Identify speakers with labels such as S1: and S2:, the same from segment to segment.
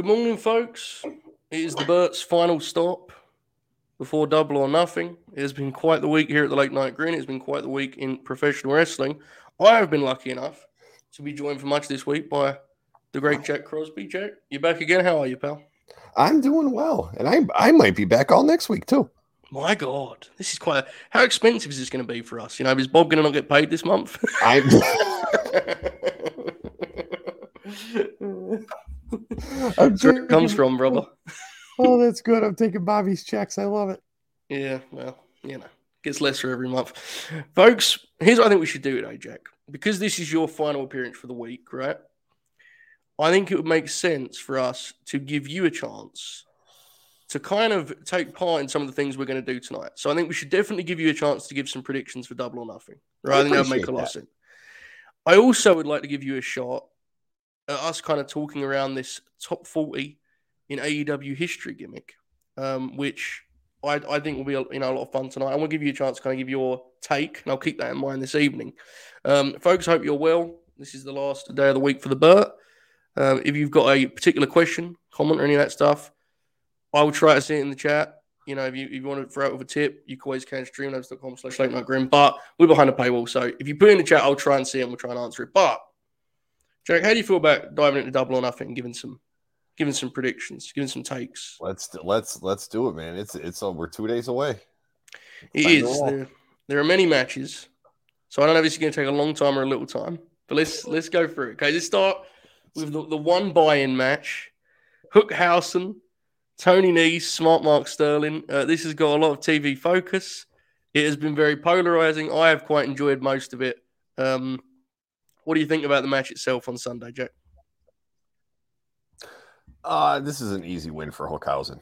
S1: Good morning, folks. It is the Bert's final stop before Double or Nothing. It has been quite the week here at the Late Night Green. It's been quite the week in professional wrestling. I have been lucky enough to be joined for much this week by the great Jack Crosby. Jack, you're back again. How are you, pal?
S2: I'm doing well, and I I might be back all next week too.
S1: My God, this is quite. A, how expensive is this going to be for us? You know, is Bob going to not get paid this month?
S2: I'm.
S1: I'm That's where it comes from, brother.
S2: oh, that's good. I'm taking Bobby's checks. I love it.
S1: Yeah, well, you know, gets lesser every month. Folks, here's what I think we should do today, Jack. Because this is your final appearance for the week, right? I think it would make sense for us to give you a chance to kind of take part in some of the things we're going to do tonight. So I think we should definitely give you a chance to give some predictions for double or nothing. Right? I, I think that would make a lot of sense. I also would like to give you a shot us kind of talking around this top 40 in AEW history gimmick, um, which I, I, think will be a, you know a lot of fun tonight. I want to give you a chance to kind of give your take, and I'll keep that in mind this evening. Um, folks, hope you're well. This is the last day of the week for the Bert. Um, if you've got a particular question, comment, or any of that stuff, I will try to see it in the chat. You know, if you, if you want to throw out with a tip, you can always can streamlabs.com slash late night grim. But we're behind a paywall. So if you put in the chat, I'll try and see it and we'll try and answer it. But Jack, how do you feel about diving into double or nothing and giving some giving some predictions, giving some takes?
S2: Let's let's let's do it, man. It's it's uh, we're two days away.
S1: It is. There, there are many matches. So I don't know if this is going to take a long time or a little time. But let's let's go through it. Okay, let's start with the, the one buy-in match. Hookhausen, Tony Nese, Smart Mark Sterling. Uh, this has got a lot of TV focus. It has been very polarizing. I have quite enjoyed most of it. Um, what do you think about the match itself on Sunday, Jack?
S2: Uh, this is an easy win for Hookhausen.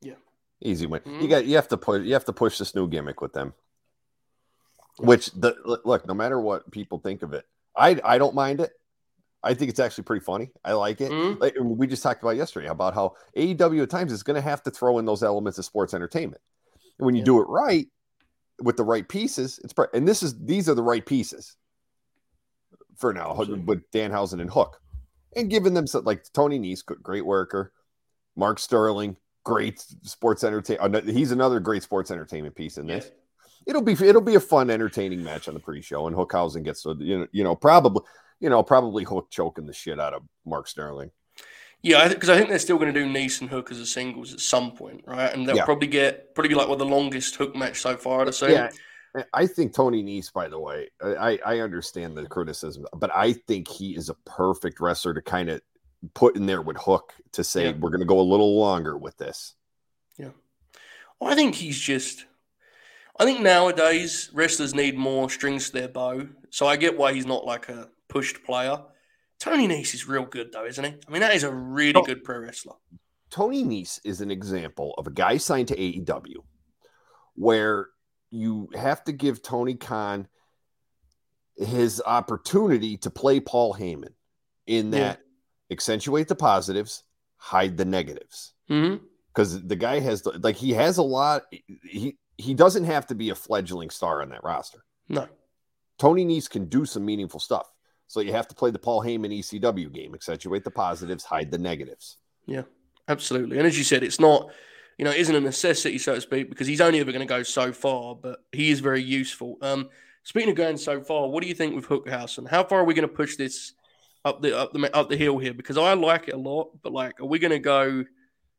S1: Yeah,
S2: easy win. Mm-hmm. You got you have to push you have to push this new gimmick with them. Which the look, no matter what people think of it, I I don't mind it. I think it's actually pretty funny. I like it. Mm-hmm. Like, we just talked about yesterday about how AEW at times is going to have to throw in those elements of sports entertainment. And when you yeah. do it right with the right pieces, it's and this is these are the right pieces for now Absolutely. with Danhausen and Hook, and giving them some, like Tony Nese, great worker, Mark Sterling, great sports entertainment. He's another great sports entertainment piece in this. Yeah. It'll be it'll be a fun, entertaining match on the pre-show, and Hookhausen gets to you know you know probably you know, probably Hook choking the shit out of Mark Sterling.
S1: Yeah, because I, I, think they're still going to do Nese and Hook as a singles at some point, right? And they'll yeah. probably get probably like well the longest Hook match so far. I'd say.
S2: Yeah, I think Tony Nese, by the way, I I understand the criticism, but I think he is a perfect wrestler to kind of put in there with Hook to say yeah. we're going to go a little longer with this.
S1: Yeah, well, I think he's just. I think nowadays wrestlers need more strings to their bow, so I get why he's not like a pushed player. Tony Nese is real good though, isn't he? I mean, that is a really oh, good pro wrestler.
S2: Tony Nese is an example of a guy signed to AEW where you have to give Tony Khan his opportunity to play Paul Heyman in that yeah. accentuate the positives, hide the negatives. Because
S1: mm-hmm.
S2: the guy has like he has a lot. He he doesn't have to be a fledgling star on that roster.
S1: No,
S2: Tony Nese can do some meaningful stuff. So you have to play the Paul Heyman ECW game, accentuate the positives, hide the negatives.
S1: Yeah, absolutely. And as you said, it's not, you know, is isn't a necessity, so to speak, because he's only ever going to go so far, but he is very useful. Um, speaking of going so far, what do you think with Hookhausen How far are we going to push this up the up the up the hill here? Because I like it a lot, but like, are we going to go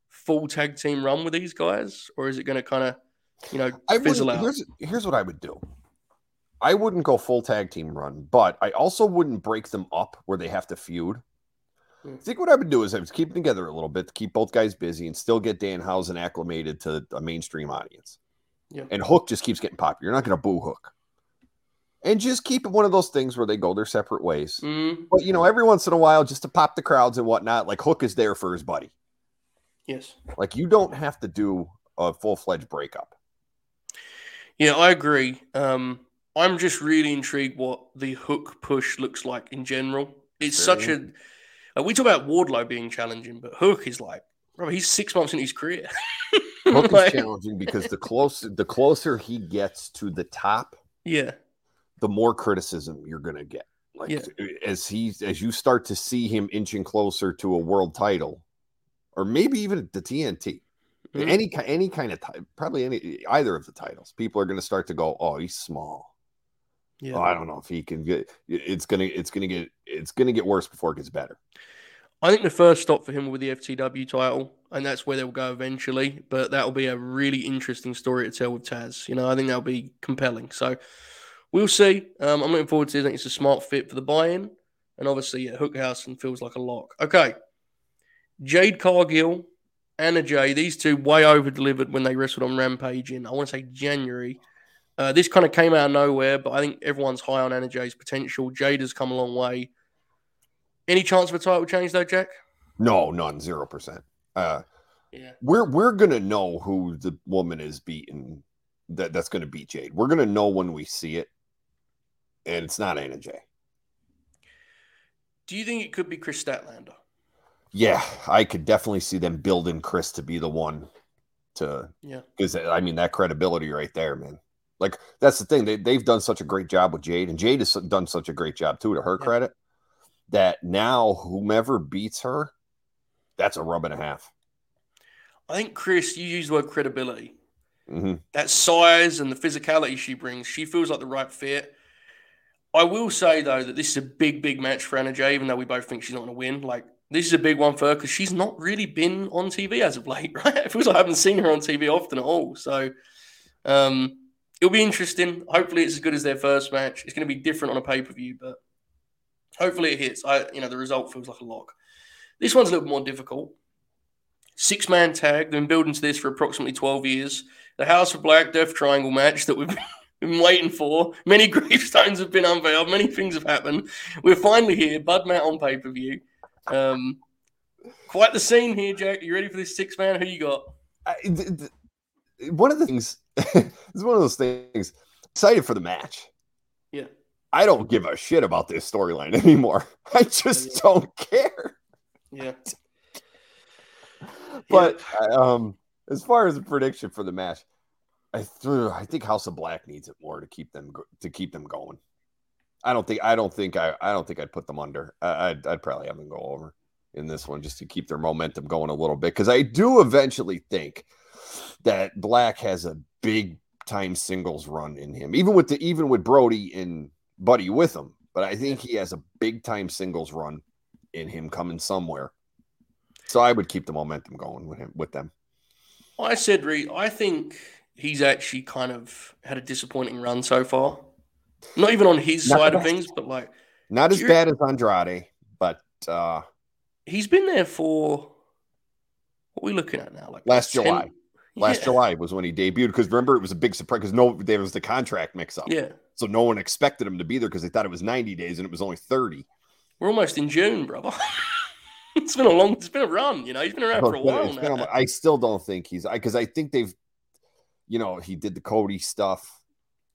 S1: full tag team run with these guys, or is it going to kind of, you know, fizzle out?
S2: Here's, here's what I would do. I wouldn't go full tag team run, but I also wouldn't break them up where they have to feud. Hmm. I think what I would do is I would keep them together a little bit to keep both guys busy and still get Dan Danhausen acclimated to a mainstream audience.
S1: Yeah.
S2: And Hook just keeps getting popular. You're not going to boo Hook. And just keep it one of those things where they go their separate ways.
S1: Mm.
S2: But, you know, every once in a while, just to pop the crowds and whatnot, like Hook is there for his buddy.
S1: Yes.
S2: Like you don't have to do a full fledged breakup.
S1: Yeah, I agree. Um, I'm just really intrigued what the hook push looks like in general. It's such a. Uh, we talk about Wardlow being challenging, but Hook is like, bro, he's six months in his career.
S2: Hook like, is challenging because the closer the closer he gets to the top,
S1: yeah,
S2: the more criticism you're gonna get. Like yeah. as he as you start to see him inching closer to a world title, or maybe even the TNT.
S1: Mhm.
S2: Any any kind of probably any either of the titles. People are going to start to go, "Oh, he's small.
S1: Yeah.
S2: Oh, I don't know if he can get. It's gonna it's gonna get it's gonna get worse before it gets better."
S1: I think the first stop for him will be the FTW title, and that's where they'll go eventually. But that'll be a really interesting story to tell with Taz. You know, I think that'll be compelling. So we'll see. Um, I'm looking forward to it. I think it's a smart fit for the buy-in, and obviously, yeah, Hookhausen feels like a lock. Okay, Jade Cargill, Anna Jay, these two way over delivered when they wrestled on Rampage in I want to say January. Uh, this kind of came out of nowhere, but I think everyone's high on Anna Jay's potential. Jade has come a long way. Any chance of a title change though, Jack?
S2: No, none, zero percent. Uh,
S1: Yeah.
S2: we're we're gonna know who the woman is beating that that's gonna beat Jade. We're gonna know when we see it, and it's not Anna Jay.
S1: Do you think it could be Kris Statlander?
S2: Yeah, I could definitely see them building Kris to be the one to
S1: Yeah.
S2: because I mean that credibility right there, man. Like that's the thing they they've done such a great job with Jade, and Jade has done such a great job too. To her
S1: Yeah.
S2: credit, that now whomever beats her, that's a rub and a half.
S1: I think Kris, you use the word credibility.
S2: hmm
S1: That size and the physicality she brings, she feels like the right fit. I will say though that this is a big, big match for Anna Jay, even though we both think she's not going to win. Like this is a big one for her because she's not really been on TV as of late, right? It feels like I haven't seen her on TV often at all. So um, it'll be interesting. Hopefully, it's as good as their first match. It's going to be different on a pay per view, but hopefully it hits. I, you know, the result feels like a lock. This one's a little more difficult. Six man tag. They've been building to this for approximately 12 years. The House of Black Death Triangle match that we've been waiting for. Many gravestones have been unveiled. Many things have happened. We're finally here. Bud Matt on pay per view. Um, quite the scene here, Jack. You ready for this six man? Who you got?
S2: I, one of the things it's one of those things. Excited for the match.
S1: Yeah.
S2: I don't give a shit about this storyline anymore. I just
S1: Yeah.
S2: don't care.
S1: Yeah.
S2: But um, as far as a prediction for the match, I threw. I think House of Black needs it more to keep them to keep them going. I don't think. I don't think. I. I don't think I'd put them under. I, I'd, I'd probably have them go over in this one just to keep their momentum going a little bit because I do eventually think that Black has a big time singles run in him, even with the even with Brody and Buddy with him. But I think he has a big time singles run in him coming somewhere. So I would keep the momentum going with him with them.
S1: I said, Reed, I think he's actually kind of had a disappointing run so far. Not even on his
S2: Not
S1: side of things, but like
S2: Not as bad as Andrade, but uh
S1: he's been there for what are we looking at now? Like
S2: Last
S1: 10
S2: July. Last
S1: Yeah.
S2: July was when he debuted because remember it was a big surprise because no there was the contract mix up.
S1: Yeah.
S2: So no one expected him to be there because they thought it was 90 days and it was only 30.
S1: We're almost in June, brother. it's been a long it's been a run, you know. He's been around for a while now.
S2: a- I still don't think he's because I think they've you know, he did the Cody stuff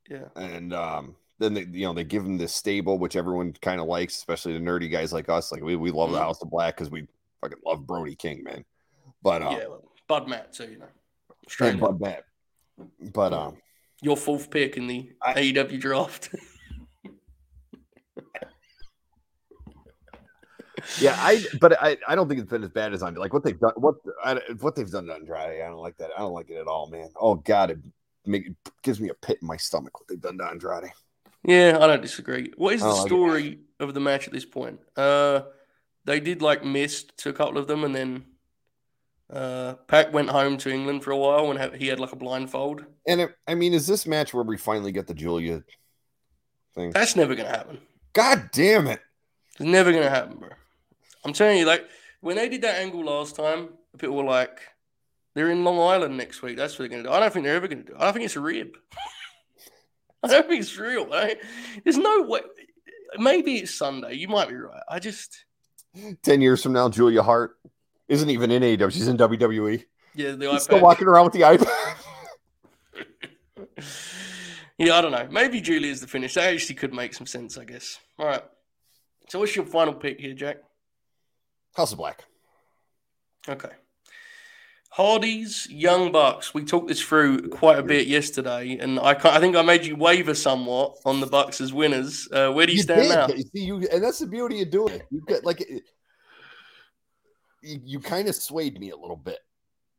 S1: yeah.
S2: and um then they you know they give him this stable which everyone kind of likes, especially the nerdy guys like us. Like we, we love the
S1: Mhm.
S2: House of Black because we fucking love Brody King, man. But uh
S1: Yeah, well, Bud Matt too, you know. Straight
S2: Matt. But um
S1: Your fourth pick in the
S2: I-
S1: AEW draft.
S2: Yeah, I but I, I don't think it's been as bad as I'm like what they've done what I, what they've done to Andrade. I don't like that. I don't like it at all, man. Oh God, it, make, it gives me a pit in my stomach what they've done to Andrade.
S1: Yeah, I don't disagree. What is the
S2: don't like it.
S1: story of the match at this point? Uh, they did like missed to a couple of them, and then uh, Pac went home to England for a while, and he had like a blindfold.
S2: And it, I mean, is this match where we finally get the Julia thing?
S1: That's never gonna happen.
S2: God damn it!
S1: It's never gonna happen, bro. I'm telling you, like when they did that angle last time, people were like, "They're in Long Island next week. That's what they're gonna do." I don't think they're ever gonna do. it. I don't think it's a rib. I don't think it's real. Right? There's no way. Maybe it's Sunday. You might be right. I just.
S2: Ten years from now, Julia Hart isn't even in AEW. She's in WWE.
S1: Yeah, the
S2: She's still
S1: iPad.
S2: walking around with the iPad.
S1: yeah, I don't know. Maybe Julia's the finish. That actually could make some sense, I guess. All right. So, what's your final pick here, Jack?
S2: House of Black.
S1: Okay. Hardy's Young Bucks. We talked this through quite a bit yesterday, and I can't, I think I made you waver somewhat on the Bucks as winners. Uh, where do you, stand
S2: did.
S1: now?
S2: You see, you and that's the beauty of doing it. You get like you, you kind of swayed me a little bit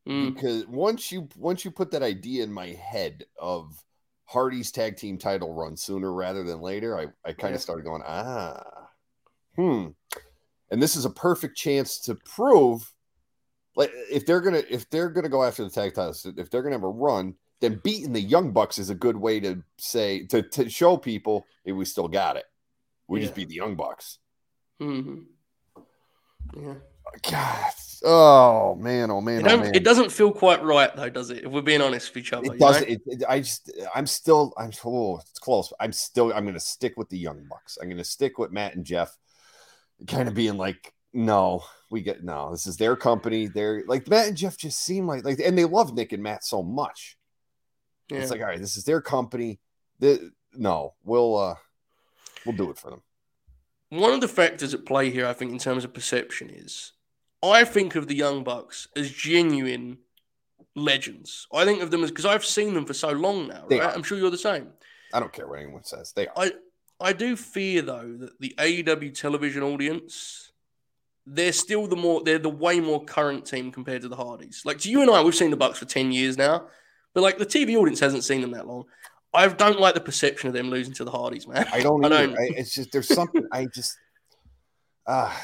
S1: Mm.
S2: because once you once you put that idea in my head of Hardy's tag team title run sooner rather than later, I, I kind
S1: Yeah.
S2: of started going, ah, hmm. And this is a perfect chance to prove like if they're gonna if they're gonna go after the tag titles, if they're gonna have a run, then beating the Young Bucks is a good way to say to, to show people hey, we still got it. We just beat the Young Bucks.
S1: Mhm. Yeah.
S2: God. Oh man, oh man,
S1: It,
S2: oh man.
S1: it doesn't feel quite right though, does it? If we're being honest with each other,
S2: It does.
S1: know?
S2: It, it- I just. I'm still. I'm. Oh, it's close. I'm still. I'm going to stick with the Young Bucks. I'm going to stick with Matt and Jeff. Kind of being like, no, we get no. This is their company. They're like Matt and Jeff just seem like like, and they love Nick and Matt so much.
S1: Yeah.
S2: It's like, all right, this is their company. The, no, we'll uh, we'll do it for them.
S1: One of the factors at play here, I think, in terms of perception, is I think of the Young Bucks as genuine legends. I think of them as because I've seen them for so long now, right? I'm sure you're the same.
S2: I don't care what anyone says. They are.
S1: I I do fear though that the AEW television audience, they're still the more they're the way more current team compared to the Hardys. Like to you and I, we've seen the Bucks for ten years now, but like the TV audience hasn't seen them that long. I don't like the perception of them losing to the Hardys, man.
S2: I don't.
S1: I don't.
S2: I, it's just there's something. I just. Uh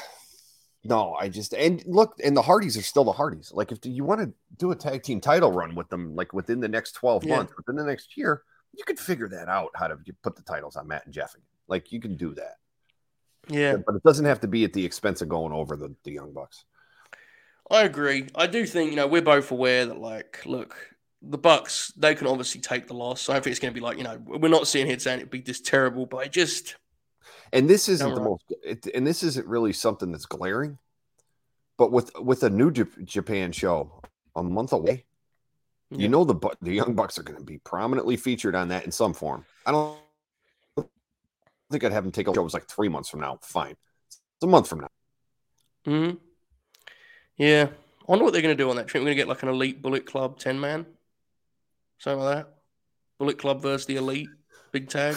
S2: no, I just and look, and the Hardys are still the Hardys. Like if you want to do a tag team title run with them, like within the next twelve
S1: Yeah.
S2: months, within the next year, you could figure that out. How to put the titles on Matt and Jeff. again. Like you can do that,
S1: Yeah,
S2: but it doesn't have to be at the expense of going over the, the Young Bucks.
S1: I agree. I do think you know we're both aware that like, look, the Bucks they can obviously take the loss. I don't think it's going to be like you know we're not seeing here saying it'd be this terrible, but I just
S2: And this isn't the most, it, and this isn't really something that's glaring. But with with a new Jap- Japan show a month away,
S1: Yeah.
S2: you know the the Young Bucks are going to be prominently featured on that in some form. I don't think I'd have them take a show. It was like three months from now. Fine, it's a month from now.
S1: hmm Yeah. I wonder what they're going to do on that trip. We're going to get like an elite Bullet Club 10 man. Something like that. Bullet Club versus the elite. Big tag.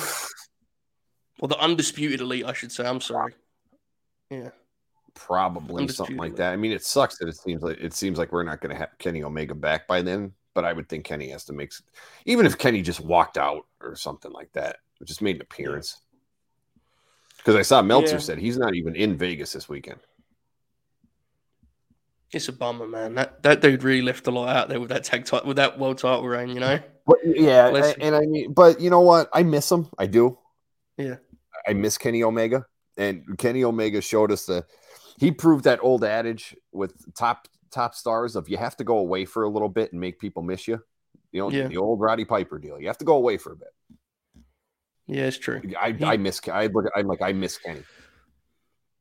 S1: Or the undisputed elite, I should say. I'm sorry. Yeah.
S2: Probably something like
S1: Undisputed.
S2: that. I mean, it sucks that it seems like it seems like we're not going to have Kenny Omega back by then. But I would think Kenny has to make, s- even if Kenny just walked out or something like that, or just made an appearance. Because I saw Meltzer
S1: Yeah.
S2: said he's not even in Vegas this weekend.
S1: It's a bummer, man. That that dude really left a lot out there with that tag title, with that world title reign, you know?
S2: But yeah,
S1: Bless
S2: a- and I mean, but you know what? I miss him. I do.
S1: Yeah.
S2: I miss Kenny Omega, and Kenny Omega showed us the. He proved that old adage with top top stars of you have to go away for a little bit and make people miss you. You know,
S1: Yeah.
S2: the old Roddy Piper deal. You have to go away for a bit.
S1: Yeah, it's true.
S2: I,
S1: He-
S2: I miss. I look. I'm like I miss Kenny.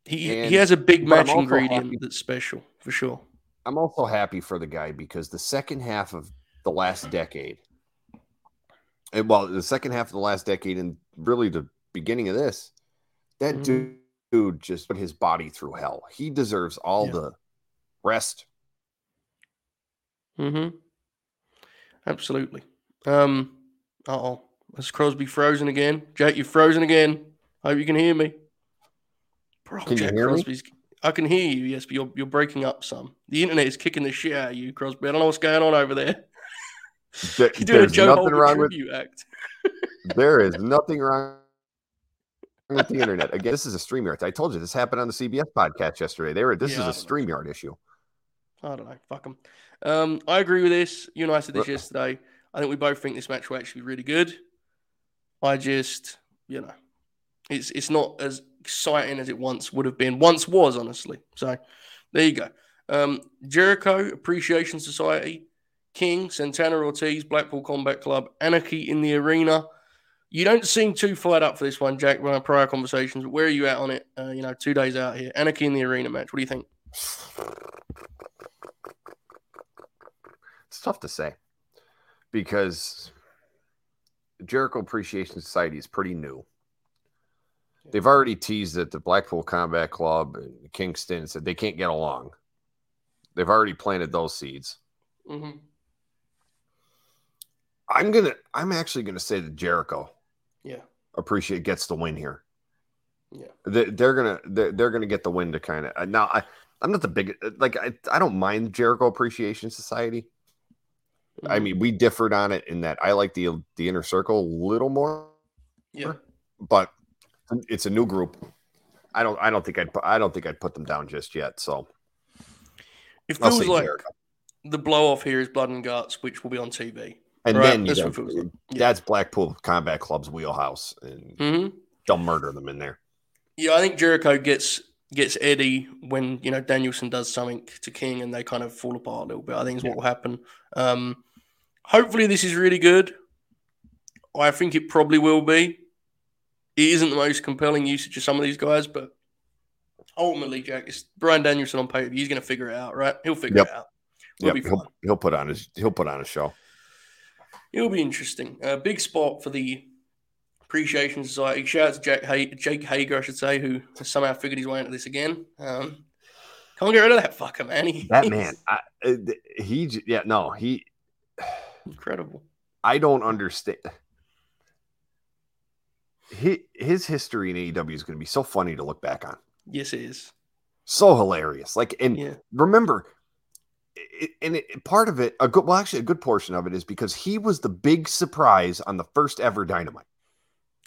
S1: He
S2: And-
S1: he has a big match ingredient
S2: happy-
S1: that's special, for sure.
S2: I'm also happy for the guy because the second half of the last decade, and well, the second half of the last decade, and really the beginning of this, that
S1: Mhm.
S2: dude, just put his body through hell. He deserves all
S1: Yeah.
S2: the rest.
S1: Mm-hmm. Absolutely. Um. Uh oh. Is Crosby frozen again? Jack, you frozen again. Hope you can hear me. Bro,
S2: Can you
S1: Jack
S2: hear me?
S1: I can hear you. Yes, but you're you're breaking up some. The internet is kicking the shit out of you, Crosby. I don't know what's going on over there.
S2: There-
S1: You're doing a Joe
S2: nothing wrong with
S1: tribute act.
S2: there is nothing wrong with the internet. Again, this is a StreamYard. I told you this happened on the CBS podcast yesterday. They were this
S1: Yeah,
S2: is a
S1: don't know.
S2: Issue.
S1: I don't know. Fuck them. Um, I agree with this. You and I said this yesterday. I think we both think this match will actually be really good. I just, you know, it's it's not as exciting as it once would have been. Once was, honestly. So there you go. Um, Jericho Appreciation Society, King, Santana Ortiz, Blackpool Combat Club, Anarchy in the Arena. You don't seem too fired up for this one, Jack. From our prior conversations, where are you at on it? Uh, you know, two days out here. Anarchy in the Arena match. What do you think?
S2: It's tough to say because Jericho Appreciation Society is pretty new. They've already teased that the Blackpool Combat Club and Kingston said they can't get along. They've already planted those seeds.
S1: Mm-hmm.
S2: I'm gonna. I'm actually gonna say that Jericho
S1: Yeah.
S2: appreciate gets the win here.
S1: Yeah.
S2: They, they're gonna. They're, they're gonna get the win to kind of now. I, I'm not the big like I, I don't mind Jericho Appreciation Society. I
S1: Mm-hmm.
S2: mean, we differed on it in that I like the the inner circle a little more,
S1: yeah.
S2: but it's a new group. I don't I don't think I'd I don't think I'd put them down just yet. So
S1: if
S2: It
S1: feels like the blow off here is Blood and Guts, which will be on TV.
S2: And
S1: Right,
S2: then
S1: that's
S2: got,
S1: what it feels like. Yeah.
S2: that's Blackpool Combat Club's wheelhouse, and
S1: hmm
S2: they'll murder them in there.
S1: Yeah, I think Jericho gets gets Eddie when you know Danielson does something to King and they kind of fall apart a little bit. I think is what will happen. Um, hopefully, this is really good. I think it probably will be. It isn't the most compelling usage of some of these guys, but ultimately, Jack, it's Bryan Danielson on paper. He's going to figure it out, right? He'll figure
S2: Yep.
S1: it out. It'll
S2: Yep,
S1: be
S2: he'll, he'll put on his he'll put on a show.
S1: It'll be interesting. A big spot for the Appreciation Society. Shout out to Jack Hay- Jake Hager, I should say, who has somehow figured his way into this again. Um, can't get rid of that fucker, man. He-
S2: That man, I, uh, he yeah no he
S1: incredible.
S2: I don't understand. His, his history in AEW is going to be so funny to look back on.
S1: Yes, it is.
S2: So hilarious. Like, and
S1: Yeah,
S2: remember, it, and it, part of it, a good, well, actually, a good portion of it is because he was the big surprise on the first ever Dynamite.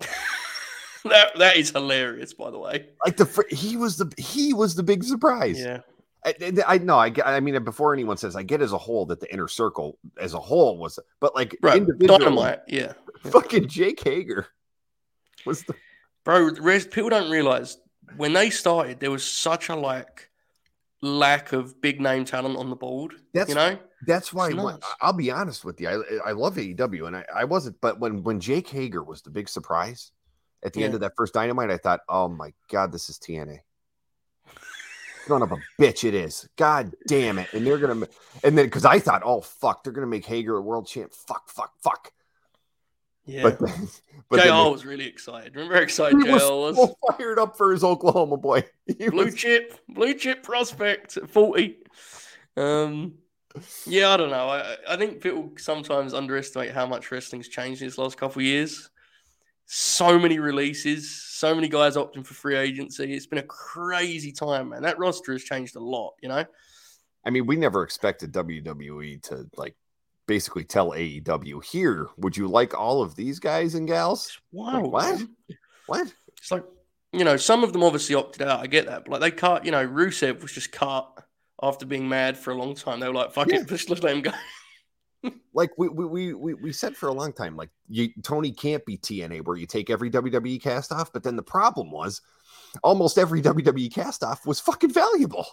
S1: that that is hilarious. By the way,
S2: Like the he was the he was the big surprise.
S1: yeah,
S2: I, I I know. I. I mean, before anyone says, I get as a whole that the inner circle as a whole was, but like
S1: right.
S2: individually,
S1: Dynamite. Yeah,
S2: fucking Jake Hager was the
S1: bro. People don't realize when they started, there was such a like lack of big name talent on the board.
S2: That's-
S1: you know,
S2: That's why. I'll be honest with you. I, I love AEW, and I, I wasn't. But when when Jake Hager was the big surprise at the end of that first Dynamite, I thought, oh my god, this is TNA. Son of a bitch, it is. God damn it! And they're gonna, and then because I thought, oh fuck, they're gonna make Hager a world champ. Fuck, fuck, fuck.
S1: Yeah.
S2: But then, but
S1: JR
S2: then
S1: was really excited. Remember how excited JR was?
S2: was fired up for his Oklahoma boy. He
S1: blue
S2: was-
S1: chip, blue chip prospect at 40. Um, yeah, I don't know. I, I think people sometimes underestimate how much wrestling's changed in this last couple of years. So many releases, so many guys opting for free agency. It's been a crazy time, man. That roster has changed a lot, you know?
S2: I mean, we never expected WWE to like basically tell AEW here. Would you like all of these guys and gals?
S1: Wow. wild.
S2: what? What?
S1: It's like, you know, some of them obviously opted out. I get that. But like they can't, you know, Rusev was just cut after being mad for a long time. They were like, fuck
S2: Yeah.
S1: it, let's, let's him go.
S2: like we we we we, we said for a long time like you Tony can't be TNA where you take every WWE cast off but then the problem was almost every WWE cast off was fucking valuable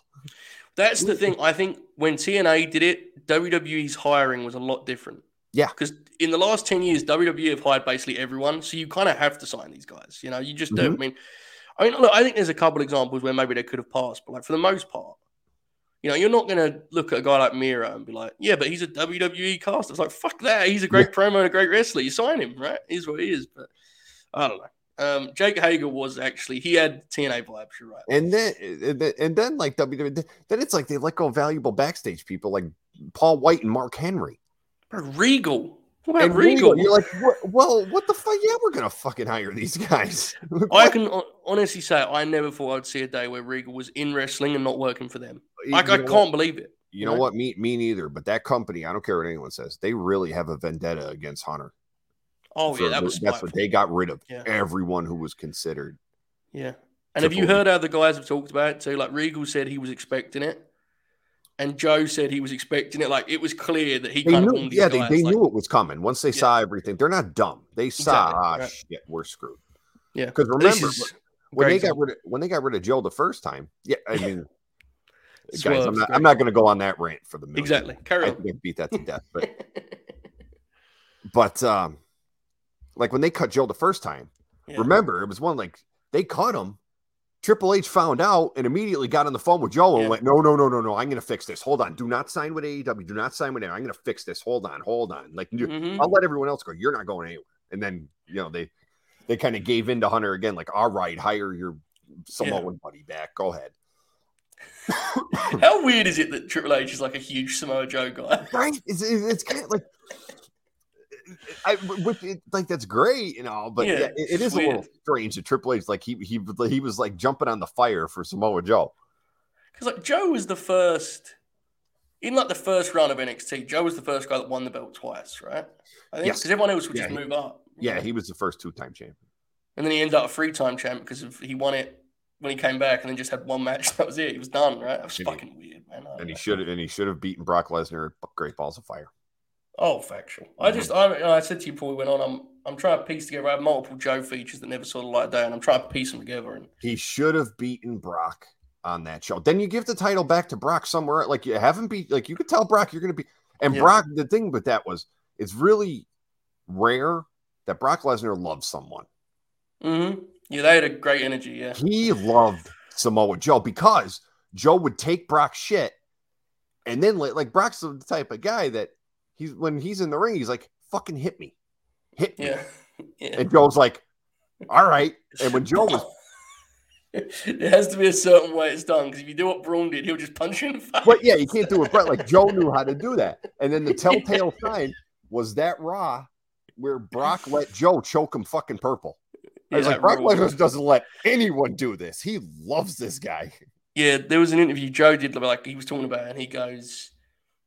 S1: That's the thing. I think when TNA did it, WWE's hiring was a lot different.
S2: Yeah.
S1: Because in the last 10 years, WWE have hired basically everyone. So you kind of have to sign these guys. You know, you just don't. Mm-hmm. I mean, I mean, look, I think there's a couple examples where maybe they could have passed, but like for the most part, you know, you're not going to look at a guy like Miro and be like, yeah, but he's a WWE cast. It's like, fuck that. He's a great promo and a great wrestler. You sign him, right? He's what he is. But I don't know. Um, Jake Hager was actually, he had TNA you're right.
S2: and then and then, like WWE then it's like they let go of valuable backstage people like Paul White and Mark Henry
S1: Regal. What about Regal?
S2: Regal, you're like well what the fuck yeah we're gonna fucking hire these guys
S1: I can honestly say I never thought I'd see a day where Regal was in wrestling and not working for them.
S2: You
S1: I, I
S2: know what?
S1: can't believe it.
S2: You know
S1: Right.
S2: what? Me, me neither. But that company, I don't care what anyone says, they really have a vendetta against Hunter.
S1: Oh yeah, that was
S2: that's what they got rid of.
S1: Yeah.
S2: Everyone who was considered.
S1: Yeah. And have you heard how the guys have talked about it too? Like Regal said he was expecting it, and Joe said he was expecting it. Like it was clear that he
S2: They knew, yeah, they, they
S1: like,
S2: knew it was coming. Once they
S1: Yeah.
S2: saw everything, they're not dumb. They saw,
S1: Exactly,
S2: ah,
S1: right.
S2: shit, we're screwed.
S1: Yeah,
S2: Because remember, when they got rid of when they got rid of Joe the first time, yeah, I mean, guys,
S1: Swerve's
S2: I'm not. I'm not going to go on that rant for the minute.
S1: exactly. Carry
S2: I
S1: on.
S2: beat that to death. But but um, like when they cut Joe the first time,
S1: Yeah.
S2: remember it was one like they cut him. Triple H found out and immediately got on the phone with Joe and
S1: Yeah.
S2: went, "No, no, no, no, no! I'm going to fix this. Hold on. Do not sign with AEW. Do not sign with them. I'm going to fix this. Hold on, hold on. Like
S1: Mhm.
S2: I'll let everyone else go. You're not going anywhere." And then you know they they kind of gave in to Hunter again. Like, all right, hire your Samoan buddy back. Go ahead.
S1: How weird is it that Triple H is like a huge Samoa Joe guy?
S2: right? It's, it's, it's kind of like, I with it, like that's great, you know, but
S1: Yeah,
S2: yeah, it, it is a little strange that Triple H like he he he was like jumping on the fire for Samoa Joe.
S1: because like Joe was the first in like the first round of NXT. Joe was the first guy that won the belt twice, right? I think
S2: Yes.
S1: because everyone else would
S2: Yeah,
S1: just
S2: he-
S1: move up.
S2: Yeah,
S1: know?
S2: he was the first two-time champion.
S1: and then he ended up a three-time champ because of, he won it when he came back, and then just had one match. That was it. He was done, right? That was
S2: And he-
S1: fucking weird, man.
S2: And he should have and he should have beaten Brock Lesnar at Great Balls of Fire.
S1: Oh, factual. I just, I, I said to you before we went on, I'm, I'm trying to piece together. I have multiple Joe features that never saw the light of day, and I'm trying to piece them together. And
S2: He should have beaten Brock on that show. Then you give the title back to Brock somewhere. Like you haven't beat. Like you could tell Brock you're going to be. And
S1: Yeah.
S2: Brock, the thing with that was, it's really rare that Brock Lesnar loves someone.
S1: Mm-hmm. yeah, they had a great energy. Yeah,
S2: He loved Samoa Joe because Joe would take Brock's shit, and then like Brock's the type of guy that he's when he's in the ring, he's like, "Fucking hit me, hit me,"
S1: yeah, yeah.
S2: and Joe's like, "All right." And when Joe was
S1: it has to be a certain way it's done because if you do what Braun did, he'll just punch you in the face.
S2: But yeah, you can't do it. Brett like Joe knew how to do that. And then the telltale sign was that Raw where Brock let Joe choke him fucking purple. I was
S1: Yeah,
S2: like, Brock. Lesnar doesn't let anyone do this. He loves this guy.
S1: Yeah, there was an interview Joe did like he was talking about, and he goes,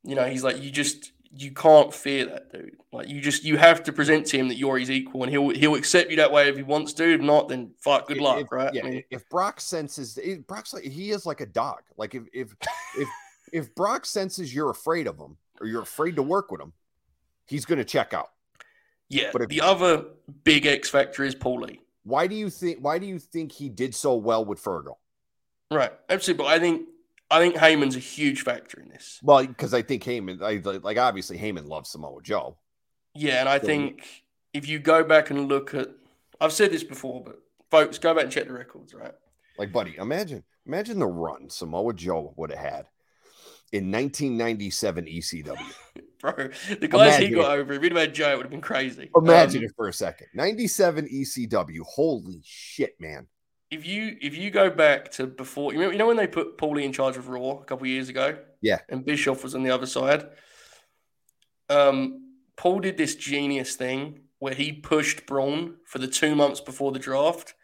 S1: you know, he's like, you just you can't fear that dude. Like you just you have to present to him that you're his equal, and he'll he'll accept you that way if he wants to. If not, then fuck, good luck,
S2: If-
S1: right?
S2: Yeah.
S1: I mean,
S2: if Brock senses, it, Brock's like he is like a dog. Like if if if if Brock senses you're afraid of him or you're afraid to work with him, he's going to check out.
S1: yeah.
S2: but if-
S1: the other big X factor is Paulie.
S2: Why do you think? Why do you think he did so well with Fergal?
S1: Right, absolutely. But I think I think Heyman's a huge factor in this.
S2: Well, because I think Heyman, I like obviously Heyman loves Samoa Joe.
S1: Yeah, and I
S2: So-
S1: think if you go back and look at, I've said this before, but folks, go back and check the records, right?
S2: Like, buddy, imagine imagine the run Samoa Joe would have had in 1997 ECW.
S1: Bro, the guys he
S2: Imagine
S1: got over, if he'd have had Joe, it would have been crazy.
S2: Imagine
S1: Um,
S2: it for a second. 97 ECW. Holy shit, man.
S1: If you if you go back to before, you know, you know when they put Paulie in charge of Raw a couple years ago,
S2: Yeah.
S1: and Bischoff was on the other side. Um, Paul did this genius thing where he pushed Braun for the two months before the draft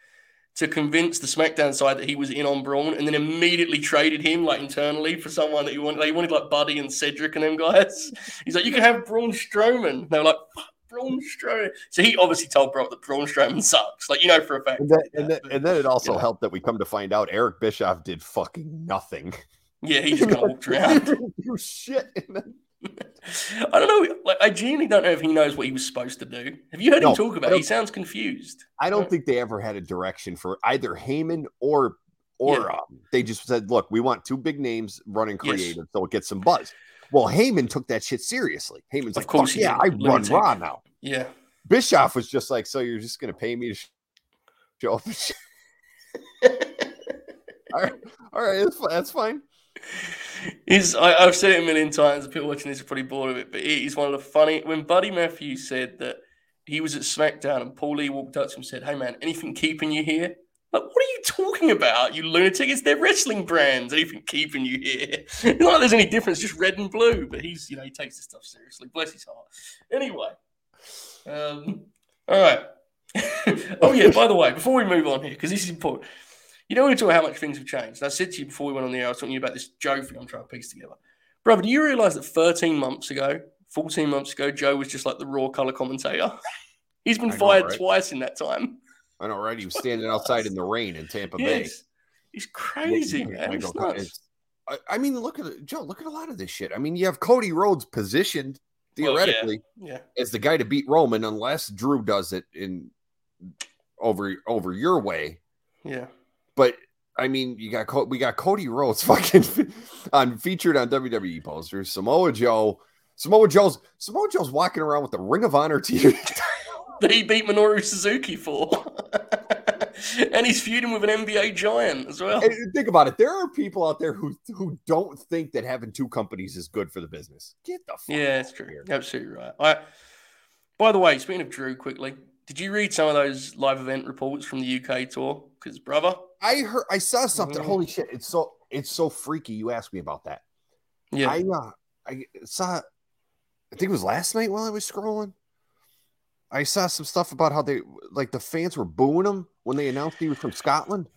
S1: to convince the SmackDown side that he was in on Braun, and then immediately traded him like internally for someone that he wanted. They wanted like Buddy and Cedric and them guys. He's like, you can have Braun Strowman. They were like, fuck Braun Strowman. So he obviously told Brock that Braun Strowman sucks. Like you know for a fact.
S2: And
S1: did
S2: and,
S1: that, but-
S2: and then it also
S1: know.
S2: helped that we come to find out Eric Bischoff did fucking nothing.
S1: yeah, he just kind of walked around.
S2: you shit. Then-
S1: I don't know. Like, I genuinely don't know if he knows what he was supposed to do. Have you heard
S2: No,
S1: him talk about? it? He sounds confused.
S2: I don't
S1: Right.
S2: think they ever had a direction for either Heyman or or
S1: Yeah.
S2: um, they just said, look, we want two big names running
S1: Yes.
S2: creative so it gets some buzz. Well, Heyman took that shit seriously. Heyman's
S1: Of
S2: like,
S1: course
S2: "Fuck yeah. I run. Raw now.
S1: Yeah.
S2: Bischoff was just like, so you're just gonna pay me to sh- show up? all right, all right, that's, that's fine.
S1: He's, I, I've said it a million times. People watching this are probably bored of it, but he's one of the funny. When Buddy Matthews said that he was at SmackDown and Paulie walked up to him and said, "Hey man, anything keeping you here?" Like, what are you talking about, you lunatic? It's their wrestling brands. Anything keeping you here? It's not like there's any difference, just red and blue. But he's, you know, he takes this stuff seriously. Bless his heart. Anyway, um, all right. oh yeah. By the way, before we move on here, because this is important. You know, we talk about how much things have changed. And I said to you before we went on the air, I was talking to you about this Joe thing I'm trying to piece together. Brother, do you realize that 13 months ago, 14 months ago, Joe was just like the raw color commentator? He's been
S2: I know,
S1: fired
S2: right?
S1: twice in that time.
S2: I know, right? He was standing outside in the rain in Tampa Bay.
S1: Yes. He's crazy, man.
S2: Michael
S1: It's nuts.
S2: I, I mean, look at it, Joe. Look at a lot of this shit. I mean, you have Cody Rhodes positioned
S1: Well, yeah.
S2: theoretically
S1: Yeah.
S2: as the guy to beat Roman, unless Drew does it in over over your way.
S1: Yeah.
S2: But I mean, you got Co- we got Cody Rhodes fucking on featured on WWE posters. Samoa Joe, Samoa Joe's Samoa Joe's walking around with the Ring of Honor TV.
S1: That he beat Minoru Suzuki for. and he's feuding with an NBA giant as well.
S2: And think about it. There are people out there who who don't think that having two companies is good for the business. Get the fuck
S1: Yeah,
S2: of
S1: true.
S2: here.
S1: Absolutely right. I, by the way, speaking of Drew, quickly, did you read some of those live event reports from the UK tour? Because, brother,
S2: I heard I saw something.
S1: Mhm.
S2: Holy shit! It's so it's so freaky. You asked me about that.
S1: yeah,
S2: I uh, I saw. I think it was last night while I was scrolling. I saw some stuff about how they like the fans were booing him when they announced he was from Scotland.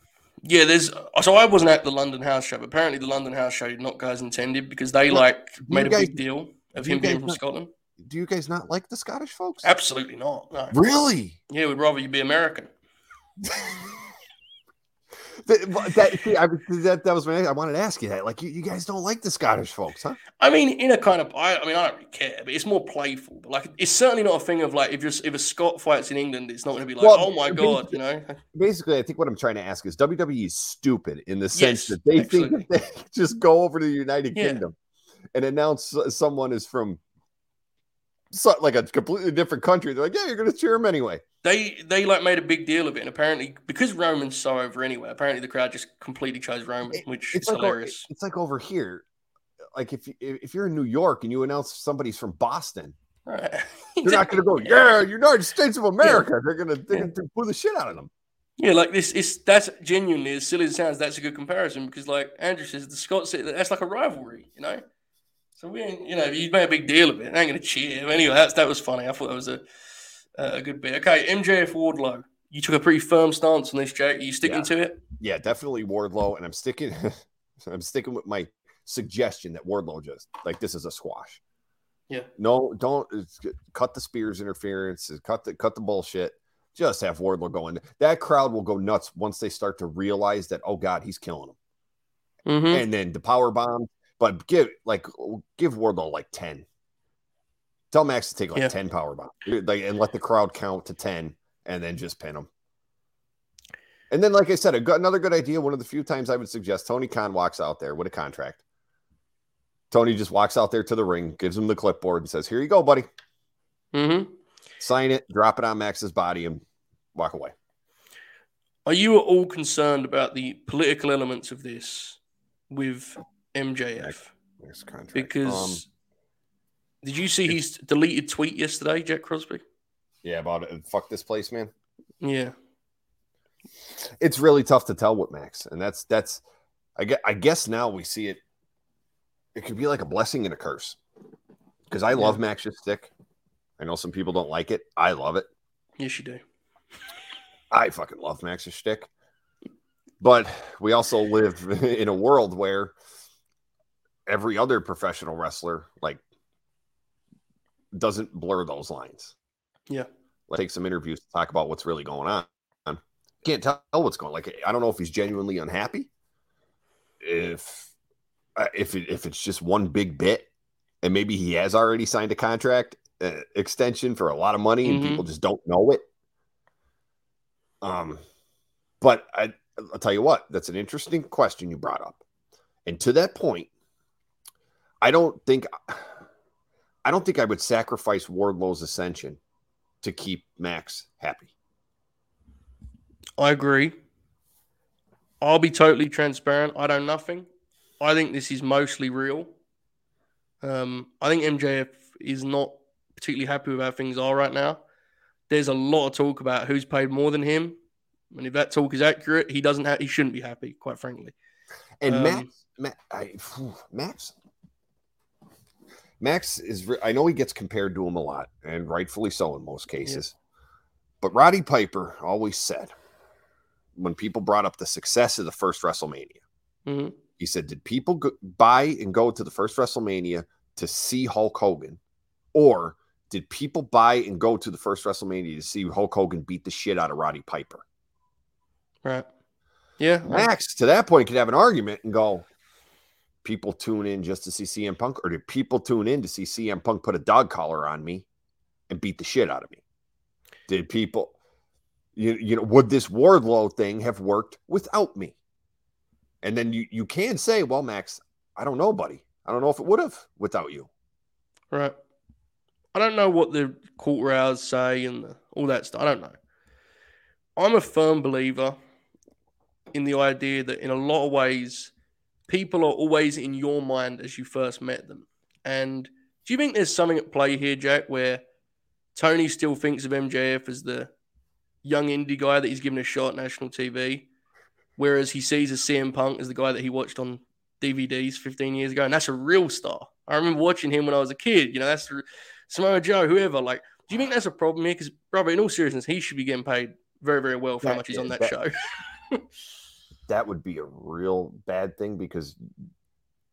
S1: Yeah, there's so I wasn't at the London House show, but apparently the London House show did not go as intended because they
S2: Look,
S1: like made a big deal of him being from
S2: not-
S1: Scotland.
S2: Do you guys not like the Scottish folks?
S1: Absolutely not. No.
S2: Really?
S1: Yeah, we'd rather you be American.
S2: that, that, see, I, that, that was my. I wanted to ask you that. Like, you, you guys don't like the Scottish folks, huh?
S1: I mean, in a kind of, I, I mean, I don't really care, but it's more playful. But like, it's certainly not a thing of like, if you're if a Scot fights in England, it's not going to be like,
S2: Well,
S1: oh my god, you know.
S2: Basically, I think what I'm trying to ask is WWE is stupid in the sense
S1: Yes,
S2: that they
S1: absolutely.
S2: think that they just go over to the United
S1: Yeah.
S2: Kingdom and announce someone is from so, like a completely different country. They're like, yeah, you're going to cheer him anyway.
S1: They they like made a big deal of it, and apparently because Roman's so over anyway, apparently the crowd just completely chose Roman, which
S2: It's
S1: is
S2: like o-
S1: hilarious.
S2: it's like over here. Like if you- if you're in New York and you announce somebody's from Boston,
S1: Right.
S2: they're not going to go, yeah, United States of America. They're going to they're
S1: Yeah.
S2: going to pull the shit out of them.
S1: Yeah, like this is that's genuinely as silly as it sounds. That's a good comparison because, like Andrew says, the Scots that's like a rivalry, you know. So we, ain't, you know, you made a big deal of it. I ain't gonna cheer. Anyway, that's that was funny. I thought that was a a good bit. Okay, MJF Wardlow, you took a pretty firm stance on this, Jake. Are you sticking
S2: Yeah.
S1: to it?
S2: Yeah, definitely Wardlow, and I'm sticking. I'm sticking with my suggestion that Wardlow just like this is a squash.
S1: Yeah.
S2: No, don't cut the Spears interference. Cut the cut the bullshit. Just have Wardlow going. That crowd will go nuts once they start to realize that oh god, he's killing them.
S1: Mm-hmm.
S2: And then the power bomb. But give like give Wardlow like ten. Tell Max to take like
S1: Yeah.
S2: ten power bomb, like and let the crowd count to ten, and then just pin him. And then, like I said, a good, another good idea. One of the few times I would suggest Tony Khan walks out there with a contract. Tony just walks out there to the ring, gives him the clipboard, and says, "Here you go, buddy.
S1: Mm-hmm.
S2: Sign it, drop it on Max's body, and walk away."
S1: Are you at all concerned about the political elements of this with MJF?
S2: Max contract.
S1: Because
S2: Um,
S1: did you see his deleted tweet yesterday, Jack Crosby?
S2: yeah, about it. Fuck this place, man.
S1: Yeah.
S2: it's really tough to tell with Max, and that's that's I guess, I guess now we see it. It could be like a blessing and a curse because I love Max's stick. I know some people don't like it. I love it.
S1: Yes, you do.
S2: I fucking love Max's stick. But we also live in a world where every other professional wrestler like doesn't blur those lines.
S1: Yeah.
S2: Let's take some interviews to talk about what's really going on. Can't tell what's going. Like I don't know if he's genuinely unhappy. If uh, if it, if it's just one big bit, and maybe he has already signed a contract uh, extension for a lot of money, and
S1: Mhm.
S2: people just don't know it. Um, but I, I'll tell you what, that's an interesting question you brought up, and to that point, I don't think I don't think I would sacrifice Wardlow's ascension to keep Max happy.
S1: I agree. I'll be totally transparent. I don't know nothing. I think this is mostly real. Um, I think MJF is not particularly happy with how things are right now. There's a lot of talk about who's paid more than him, and if that talk is accurate, he doesn't. Ha- he shouldn't be happy, quite frankly.
S2: And
S1: Um,
S2: Max, Ma- I, Max, Max is. I know he gets compared to him a lot, and rightfully so in most cases. But Roddy Piper always said, when people brought up the success of the first WrestleMania,
S1: hmm
S2: he said, "Did people go- buy and go to the first WrestleMania to see Hulk Hogan, or did people buy and go to the first WrestleMania to see Hulk Hogan beat the shit out of Roddy Piper?"
S1: Right. Yeah.
S2: Max, to that point, could have an argument and go, people tune in just to see CM Punk, or did people tune in to see CM Punk put a dog collar on me and beat the shit out of me? Did people, you, you know, would this Wardlow thing have worked without me? And then you, you can say, well, Max, I don't know, buddy. I don't know if it would have without you.
S1: Right. I don't know what the quarter hours say and the, all that stuff. I don't know. I'm a firm believer in the idea that in a lot of ways, people are always in your mind as you first met them. And do you think there's something at play here, Jack, where Tony still thinks of MJF as the young indie guy that he's given a shot at national TV, whereas he sees a CM Punk as the guy that he watched on DVDs 15 years ago, and that's a real star. I remember watching him when I was a kid. You know, that's Samoa Joe, whoever. Like, do you think that's a problem here? Because, brother, in all seriousness, he should be getting paid very, very well for how
S2: That-
S1: much he's on that,
S2: that-
S1: show.
S2: that would be a real bad thing because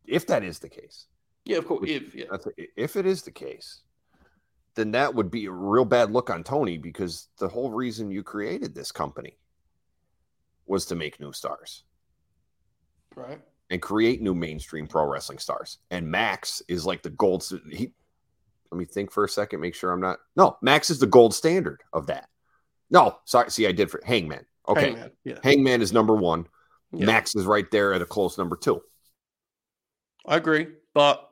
S2: if that is the case,
S1: Yeah, of course. If yeah,
S2: if it is the case, then that would be a real bad look on Tony because the whole reason you created this company was to make new stars
S1: right.
S2: and create new mainstream pro wrestling stars. And Max is like the gold. He, let me think for a second, make sure I'm not. No, Max is the gold standard of that. No, sorry. See, I did for Hangman. Okay,
S1: Hangman. Yeah.
S2: Hangman is number one.
S1: Yeah.
S2: Max is right there at a close number two.
S1: I agree, but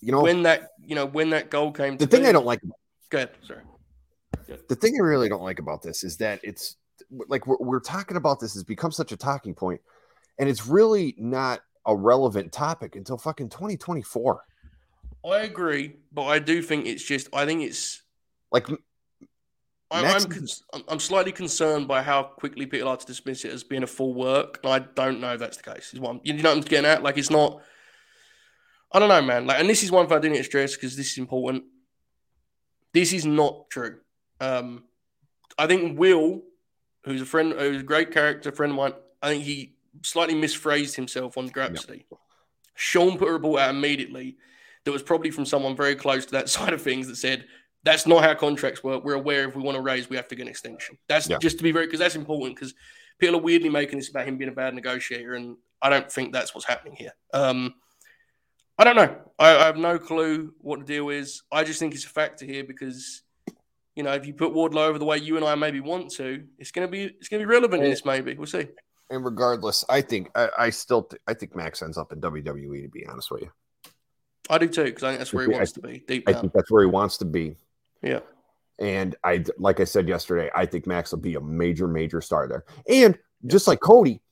S2: You know,
S1: when that you know when that goal came,
S2: the thing
S1: be-
S2: I don't like
S1: Go ahead. Sorry.
S2: the thing I really don't like about this is that it's like we're, we're talking about this has become such a talking point, and it's really not a relevant topic until fucking 2024.
S1: I agree, but I do think it's just. I think it's.
S2: Like,
S1: I'm,
S2: Max-
S1: I'm, I'm- slightly concerned by how quickly people like to dismiss it as being a full work. I don't know if that's the case. Is what I'm, you know what I'm getting at? Like, it's not. I don't know, man. Like, and this is one thing I do need to stress because this is important. This is not true. Um, I think Will, who's a friend, who's a great character, friend of mine, I think he slightly misphrased himself on Grapsody. Sean put a report out immediately that was probably from someone very close to that side of things that said, that's not how contracts work. We're aware if we want to raise, we have to get an extension. That's
S2: Yeah.
S1: just to be very, because that's important because people are weirdly making this about him being a bad negotiator. And I don't think that's what's happening here. Um, I don't know. I, I have no clue what the deal is. I just think it's a factor here because, you know, if you put Wardlow over the way you and I maybe want to, it's gonna be it's gonna be relevant in this. Maybe we'll see.
S2: and regardless, I think I, I still th- I think Max ends up in WWE. To be honest with you,
S1: I do too because I think that's where he
S2: I
S1: wants to be deep
S2: I
S1: down.
S2: think that's where he wants to be.
S1: Yeah,
S2: And I, like I said yesterday, I think Max will be a major, major star there. And just like Cody,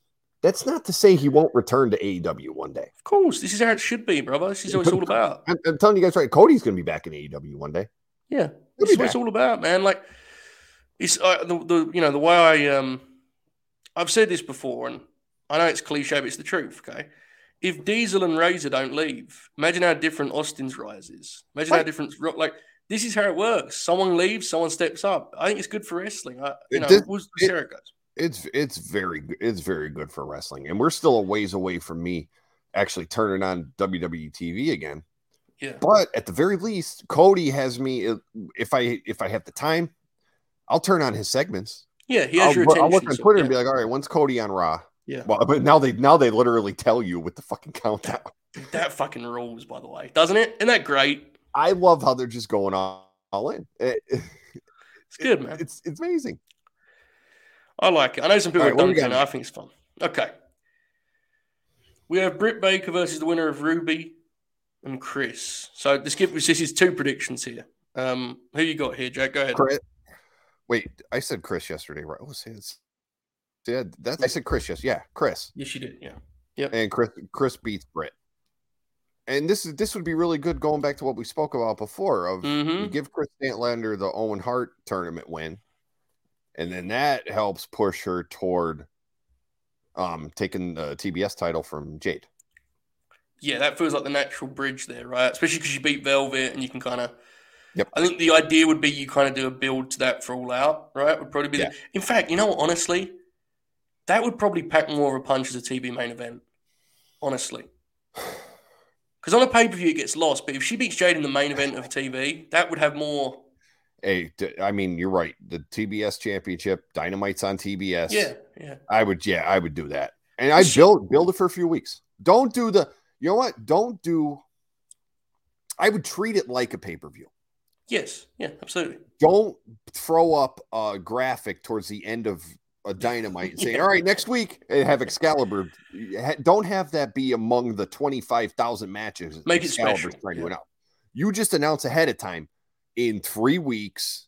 S2: that's not to say he won't return to AEW one day.
S1: of course. This is how it should be, brother. This is what it's all about.
S2: I'm, I'm telling you guys right, Cody's going to be back in AEW one day.
S1: Yeah, this is what it's all about, man. Like, it's uh, the, the you know the way I um, I've said this before, and I know it's cliche, but it's the truth. Okay, if Diesel and Razor don't leave, imagine how different Austin's rise is. Imagine how different Like, this is how it works. Someone leaves, someone steps up. I think it's good for wrestling. I, you
S2: It
S1: know,
S2: did-
S1: we'll see
S2: it-
S1: how it goes.
S2: It's it's very good. It's very good for wrestling, and we're still a ways away from me actually turning on WWE TV again.
S1: Yeah,
S2: But at the very least, Cody has me. Uh, if I if I have the time, I'll turn on his segments.
S1: yeah. He has
S2: I'll,
S1: your
S2: I'll
S1: attention.
S2: look on Twitter
S1: yeah,
S2: and be like, all right, when's Cody on Raw?
S1: yeah.
S2: Well, but now they now they literally tell you with the fucking countdown.
S1: that fucking rules, by the way, doesn't it? Isn't that great?
S2: I love how they're just going all, all in. It-
S1: It's good, man.
S2: it's it's amazing.
S1: I like it. I know some people
S2: All right,
S1: and I think it's fun. Okay. We have Britt Baker versus the winner of Ruby and Kris. So this give this is two predictions here. Um, who you got here, Jack? Go ahead.
S2: Kris, wait, I said Kris yesterday, right? What was his? Yeah, that I said Kris. Yes, yeah, Kris.
S1: Yes, you did. Yeah.
S2: and Kris Kris beats Britt. And this is this would be really good going back to what we spoke about before of
S1: Mm-hmm.
S2: give Kris Statlander the Owen Hart tournament win, and then that helps push her toward um taking the TBS title from Jade.
S1: Yeah, that feels like the natural bridge there, right? Especially because you beat Velvet and you can kind of.
S2: Yep.
S1: I think the idea would be you kind of do a build to that for all out, right? Would probably be.
S2: Yeah.
S1: The, in fact, you know what? Honestly, that would probably pack more of a punch as a TV main event. Honestly. Because on a pay per view, it gets lost. But if she beats Jade in the main event of TV, that would have more.
S2: Hey, I mean, you're right. The TBS championship, Dynamite's on TBS.
S1: Yeah, yeah.
S2: I would, yeah, I would do that. And I'd
S1: She-
S2: build build it for a few weeks. Don't do the you know what? Don't do I would treat it like a pay-per-view.
S1: Yes, yeah, absolutely.
S2: don't throw up a graphic towards the end of a dynamite and say,
S1: Yeah.
S2: all right, next week, and have Excalibur. Don't have that be among the 25,000 matches.
S1: Make it
S2: Excalibur's
S1: special,
S2: trying
S1: yeah.
S2: win out. You just announce ahead of time in three weeks,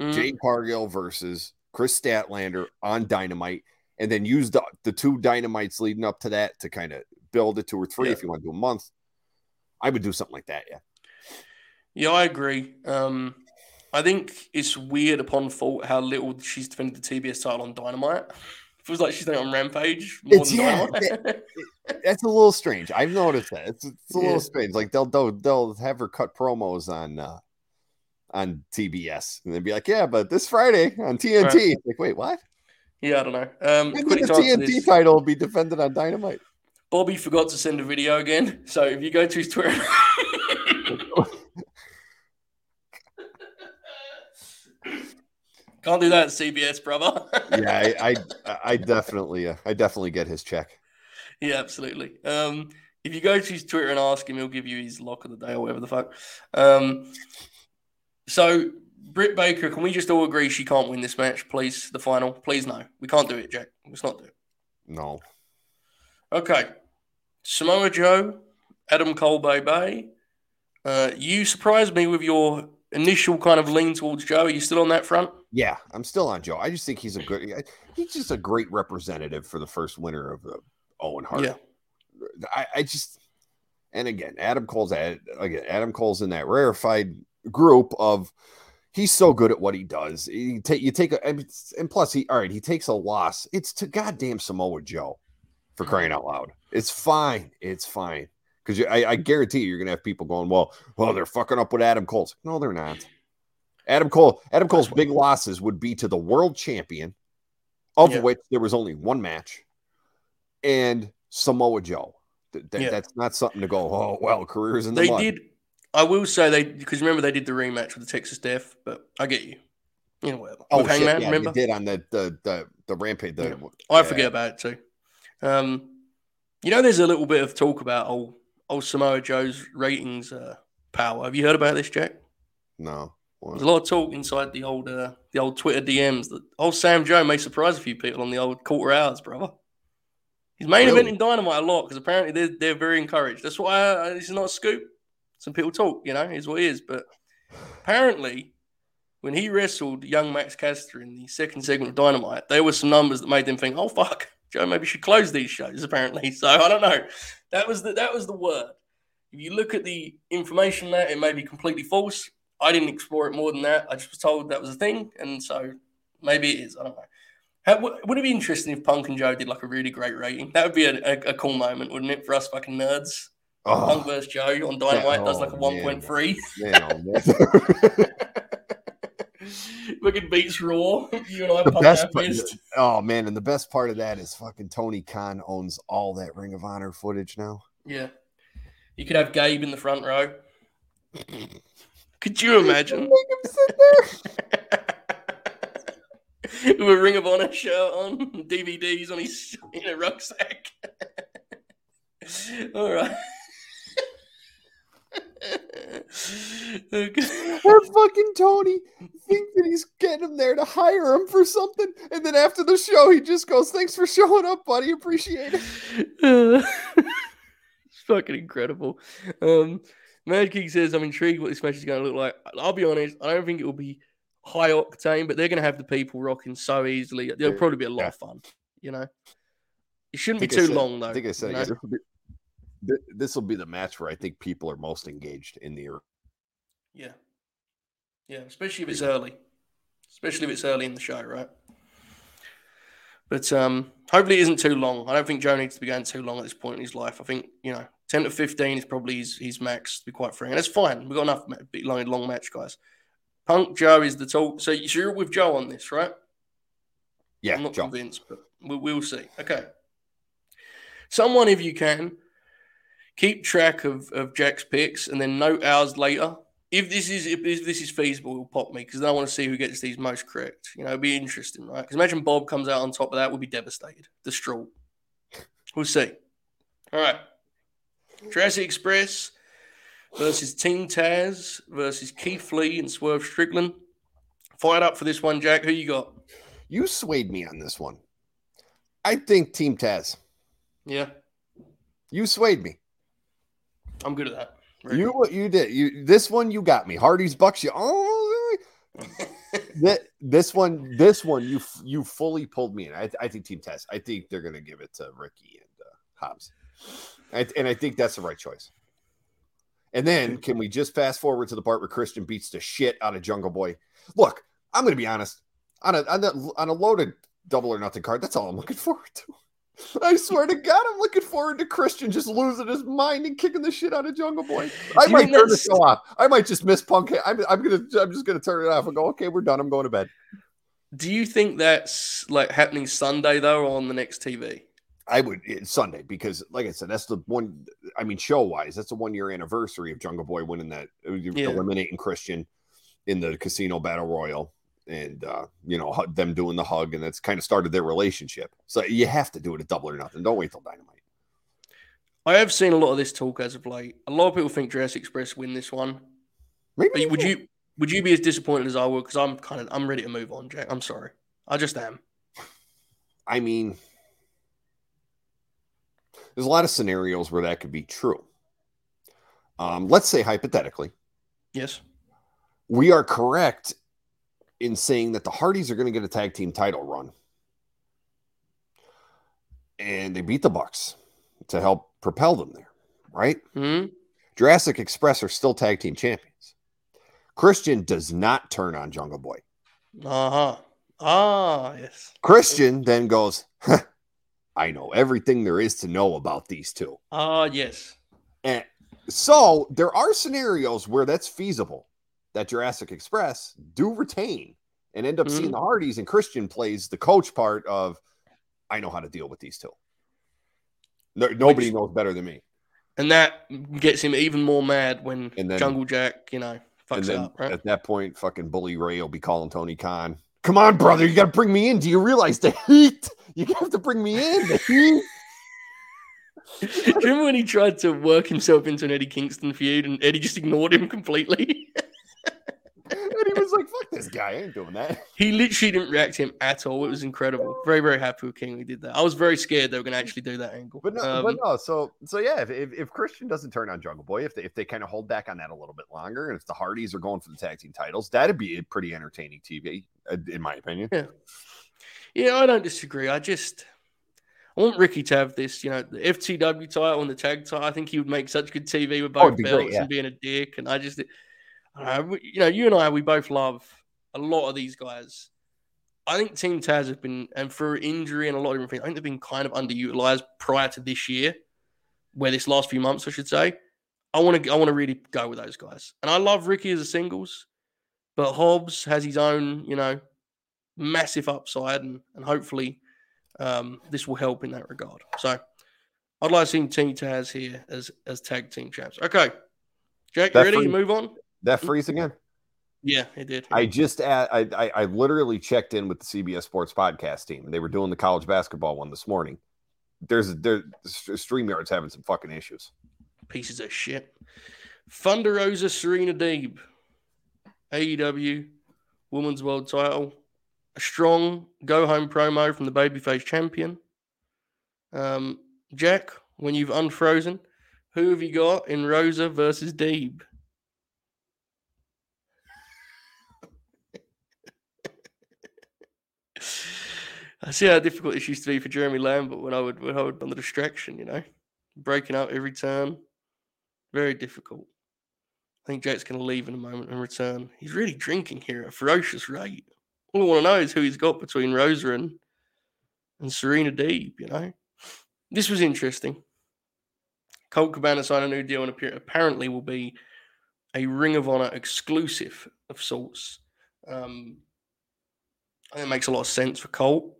S1: Mhm.
S2: Jade Cargill versus Kris Statlander on Dynamite, and then use the, the two Dynamites leading up to that to kind of build it two or three
S1: Yeah.
S2: if you want to do a month. I would do something like that, yeah.
S1: Yeah, I agree. Um, I think it's weird upon fault how little she's defended the TBS title on Dynamite. Feels like she's done it on Rampage more
S2: It's-
S1: than
S2: yeah,
S1: Dynamite.
S2: That's a little strange. I've noticed that. It's, it's a
S1: Yeah.
S2: little strange. Like they'll, they'll they'll have her cut promos on uh on TBS and they'd be like, "Yeah, but this Friday on TNT."
S1: Right.
S2: Like, wait, what?
S1: Yeah, I don't know. Um, quick
S2: the TNT title will be defended on Dynamite.
S1: Bobby forgot to send a video again. So if you go to his Twitter. Can't do that at CBS, brother.
S2: yeah, I, I, I definitely, uh, I definitely get his check.
S1: yeah, absolutely. Um, if you go to his Twitter and ask him, he'll give you his lock of the day or whatever the fuck. Um, so Britt Baker, can we just all agree she can't win this match, please? The final, please no, we can't do it, Jack. Let's not do it.
S2: No,
S1: Okay, Samoa Joe, Adam Cole, Bay Uh, you surprised me with your initial kind of lean towards Joe. Are you still on that front?
S2: yeah, I'm still on Joe. I just think he's a good. He's just a great representative for the first winner of the Owen Hart.
S1: Yeah.
S2: I, I just, and again, Adam Cole's at again. Adam Cole's in that rarefied group of. He's so good at what he does. He take you take a and plus he all right. He takes a loss. It's to goddamn Samoa Joe, for crying out loud. It's fine. It's fine because I, I guarantee you, you're gonna have people going, well, well, they're fucking up with Adam Cole's. No, they're not. Adam Cole, Adam Cole's big losses would be to the world champion, of
S1: Yeah.
S2: which there was only one match, and Samoa Joe. Th- th-
S1: Yeah.
S2: That's not something to go, oh, well, careers in the
S1: They
S2: mud.
S1: did. I will say they because remember they did the rematch with the Texas Death, but I get you. You know whatever.
S2: Oh, shit,
S1: Hangman,
S2: yeah,
S1: remember?
S2: they did on the the the, the rampage. The,
S1: Yeah. I forget about it too. Um, you know, there's a little bit of talk about old old Samoa Joe's ratings uh, power. Have you heard about this, Jack?
S2: No.
S1: There's a lot of talk inside the old uh, the old Twitter DMs that old Sam Joe may surprise a few people on the old quarter hours, brother. He's main
S2: Really?
S1: event in Dynamite a lot because apparently they're they're very encouraged. That's why uh, this is not a scoop. Some people talk, you know, is what it is. But apparently, when he wrestled young Max Caster in the second segment of Dynamite, there were some numbers that made them think, "Oh fuck, Joe, maybe should close these shows." Apparently, so I don't know. That was the that was the word. If you look at the information there, it may be completely false. I didn't explore it more than that. I just was told that was a thing, and so maybe it is. I don't know. How, would it be interesting if Punk and Joe did like a really great rating? That would be a, a, a cool moment, wouldn't it, for us fucking nerds? Oh. Punk
S2: Oh,
S1: versus Joe on Dynamite does
S2: oh,
S1: like a 1.3.
S2: man, oh, man.
S1: Fucking beats Raw. You and I
S2: the best part, oh man, and the best part of that is fucking Tony Khan owns all that Ring of Honor footage now.
S1: Yeah. You could have Gabe in the front row. Could you imagine?
S2: Make him sit there.
S1: With a Ring of Honor shirt on, DVDs on his in a rucksack. All right.
S2: Have fucking Tony think that he's getting him there to hire him for something, and then after the show, he just goes, "Thanks for showing up, buddy. Appreciate it."
S1: it's fucking incredible. Um, Mad King says, I'm intrigued what this match is going to look like. I'll be honest, I don't think it will be high octane, but they're going to have the people rocking so easily. It'll probably be a lot of fun, you know? It shouldn't be too
S2: said-
S1: long, though.
S2: I think I said
S1: you know?
S2: again. This will be- th- This will be the match where I think people are most engaged in the.
S1: Yeah. Yeah, especially if it's early. Especially if it's early in the show, right? But um, hopefully it isn't too long. I don't think Joe needs to be going too long at this point in his life. I think, you know, 10 to 15 is probably his, his max, to be quite frank. And that's fine. We've got enough long, long match, guys. Punk Joe is the talk. So you're with Joe on this, right?
S2: Yeah,
S1: I'm not
S2: Joe.
S1: convinced, but we'll, we'll see. Okay. Someone, if you can, keep track of, of Jack's picks and then note hours later. If this is if this, this is feasible, it'll pop me because I want to see who gets these most correct. You know, it'd be interesting, right? Because imagine Bob comes out on top of that, we'll be devastated, distraught. We'll see. All right. Jurassic Express versus Team Taz versus Keith Lee and Swerve Strickland. Fired up for this one, Jack. Who you got?
S2: You swayed me on this one. I think Team Taz.
S1: Yeah,
S2: You swayed me.
S1: I'm good at that. Very
S2: You what you did. You this one you got me. Hardy's Bucks. You oh that this one this one you you fully pulled me in. I, I think Team Taz. I think they're gonna give it to Ricky and uh, Hobbs, I, and I think that's the right choice. And then can we just fast forward to the part where Christian beats the shit out of Jungle Boy? Look, I'm gonna be honest. On a on a, on a loaded double or nothing card, that's all I'm looking forward to. I swear to God, I'm looking forward to Christian just losing his mind and kicking the shit out of Jungle Boy. I
S1: you
S2: might turn the show off. I might just miss Punk. I'm, I'm gonna. I'm just gonna turn it off and go. Okay, we're done. I'm going to bed.
S1: Do you think that's like happening Sunday though, or on the next TV?
S2: I would it's Sunday because, like I said, that's the one. I mean, show wise, that's the one year anniversary of Jungle Boy winning that, uh,
S1: Yeah.
S2: eliminating Christian in the casino battle royal, and uh, you know them doing the hug, and that's kind of started their relationship. So you have to do it at double or nothing. Don't wait till dynamite.
S1: I have seen a lot of this talk as of late. A lot of people think Jurassic Express win this one.
S2: Maybe
S1: would you would you be as disappointed as I would? Because I'm kind of I'm ready to move on, Jack. I'm sorry. I just am.
S2: I mean, there's a lot of scenarios where that could be true. Um, let's say hypothetically,
S1: Yes.
S2: we are correct in saying that the Hardys are going to get a tag team title run. And they beat the Bucks to help propel them there, right?
S1: Hmm.
S2: Jurassic Express are still tag team champions. Christian does not turn on Jungle Boy.
S1: Uh huh. Ah, yes.
S2: Christian then goes, "Huh, I know everything there is to know about these two.
S1: Ah, yes.
S2: And so there are scenarios where that's feasible that Jurassic Express do retain and end up seeing
S1: Mhm.
S2: the Hardys, and Christian plays the coach part of I know how to deal with these two. No, nobody
S1: Which-
S2: knows better than me.
S1: And that gets him even more mad when
S2: then-
S1: Jungle Jack, you know, fucks
S2: then
S1: up, right?
S2: at that point, fucking Bully Ray will be calling Tony Khan. Come on, brother, you got to bring me in. Do you realize the heat? You have to bring me in. The heat.
S1: Do you remember when he tried to work himself into an Eddie Kingston feud and Eddie just ignored him completely?
S2: and he was like, "Fuck this guy, ain't doing that."
S1: he literally didn't react to him at all. It was incredible. Very, very happy with King. We did that. I was very scared they were going to actually do that angle.
S2: But no,
S1: Um,
S2: but no. So, so yeah, if, if, if Christian doesn't turn on Jungle Boy, if they if they kind of hold back on that a little bit longer, and if the Hardys are going for the tag team titles, that'd be a pretty entertaining TV, uh, in my opinion.
S1: Yeah, Yeah, I don't disagree. I just I want Ricky to have this, you know, the FTW title and the tag title. I think he would make such good TV with
S2: Oh,
S1: both
S2: be
S1: belts
S2: great, yeah.
S1: and being a dick. And I just, I don't know, you know, you and I, we both love a lot of these guys. I think Team Taz have been, and for injury and a lot of different things, I think they've been kind of underutilized prior to this year, where this last few months, I should say. I want to, I want to really go with those guys, and I love Ricky as a singles, but Hobbs has his own, you know, massive upside, and and hopefully, um, this will help in that regard. So, I'd like to see Team Taz here as as tag team champs. Okay, Jack, you
S2: That
S1: ready?
S2: free-
S1: to move on?
S2: That freeze again.
S1: Yeah, it did.
S2: I just add, I, I I literally checked in with the CBS Sports podcast team. They were doing the college basketball one this morning. There's there StreamYard's having some fucking issues.
S1: pieces of shit. Thunder Rosa Serena Deeb, AEW Women's World Title, a strong go home promo from the babyface champion. Um, Jack, when you've unfrozen, who have you got in Rosa versus Deeb? I see how difficult this used to be for Jeremy Lambert when I would when I would on the distraction, you know, breaking up every turn. Very difficult. I think Jack's going to leave in a moment and return. He's really drinking here at a ferocious rate. All I want to know is who he's got between Rosa and, and Serena Deeb, you know? This was interesting. Colt Cabana signed a new deal and apparently will be a Ring of Honor exclusive of sorts. Um, I think it makes a lot of sense for Colt.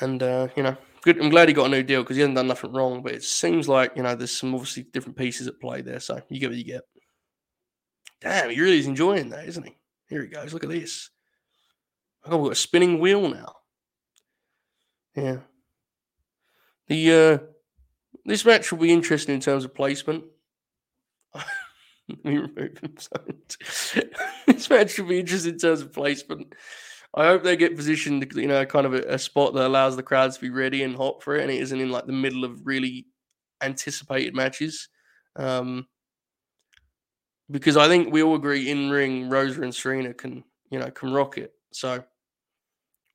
S1: And, uh, you know, good. I'm glad he got a new deal because he hasn't done nothing wrong. But it seems like you know there's some obviously different pieces at play there. So you get what you get. Damn, he really is enjoying that, isn't he? Here he goes. Look at this. Oh, we've got a spinning wheel now. Yeah. The uh, this match will be interesting in terms of placement. Let me remove him. this match will be interesting in terms of placement. I hope they get positioned, you know, kind of a, a spot that allows the crowds to be ready and hot for it, and it isn't in like the middle of really anticipated matches. Um, because I think we all agree in ring, Rosa and Serena can, you know, can rock it. So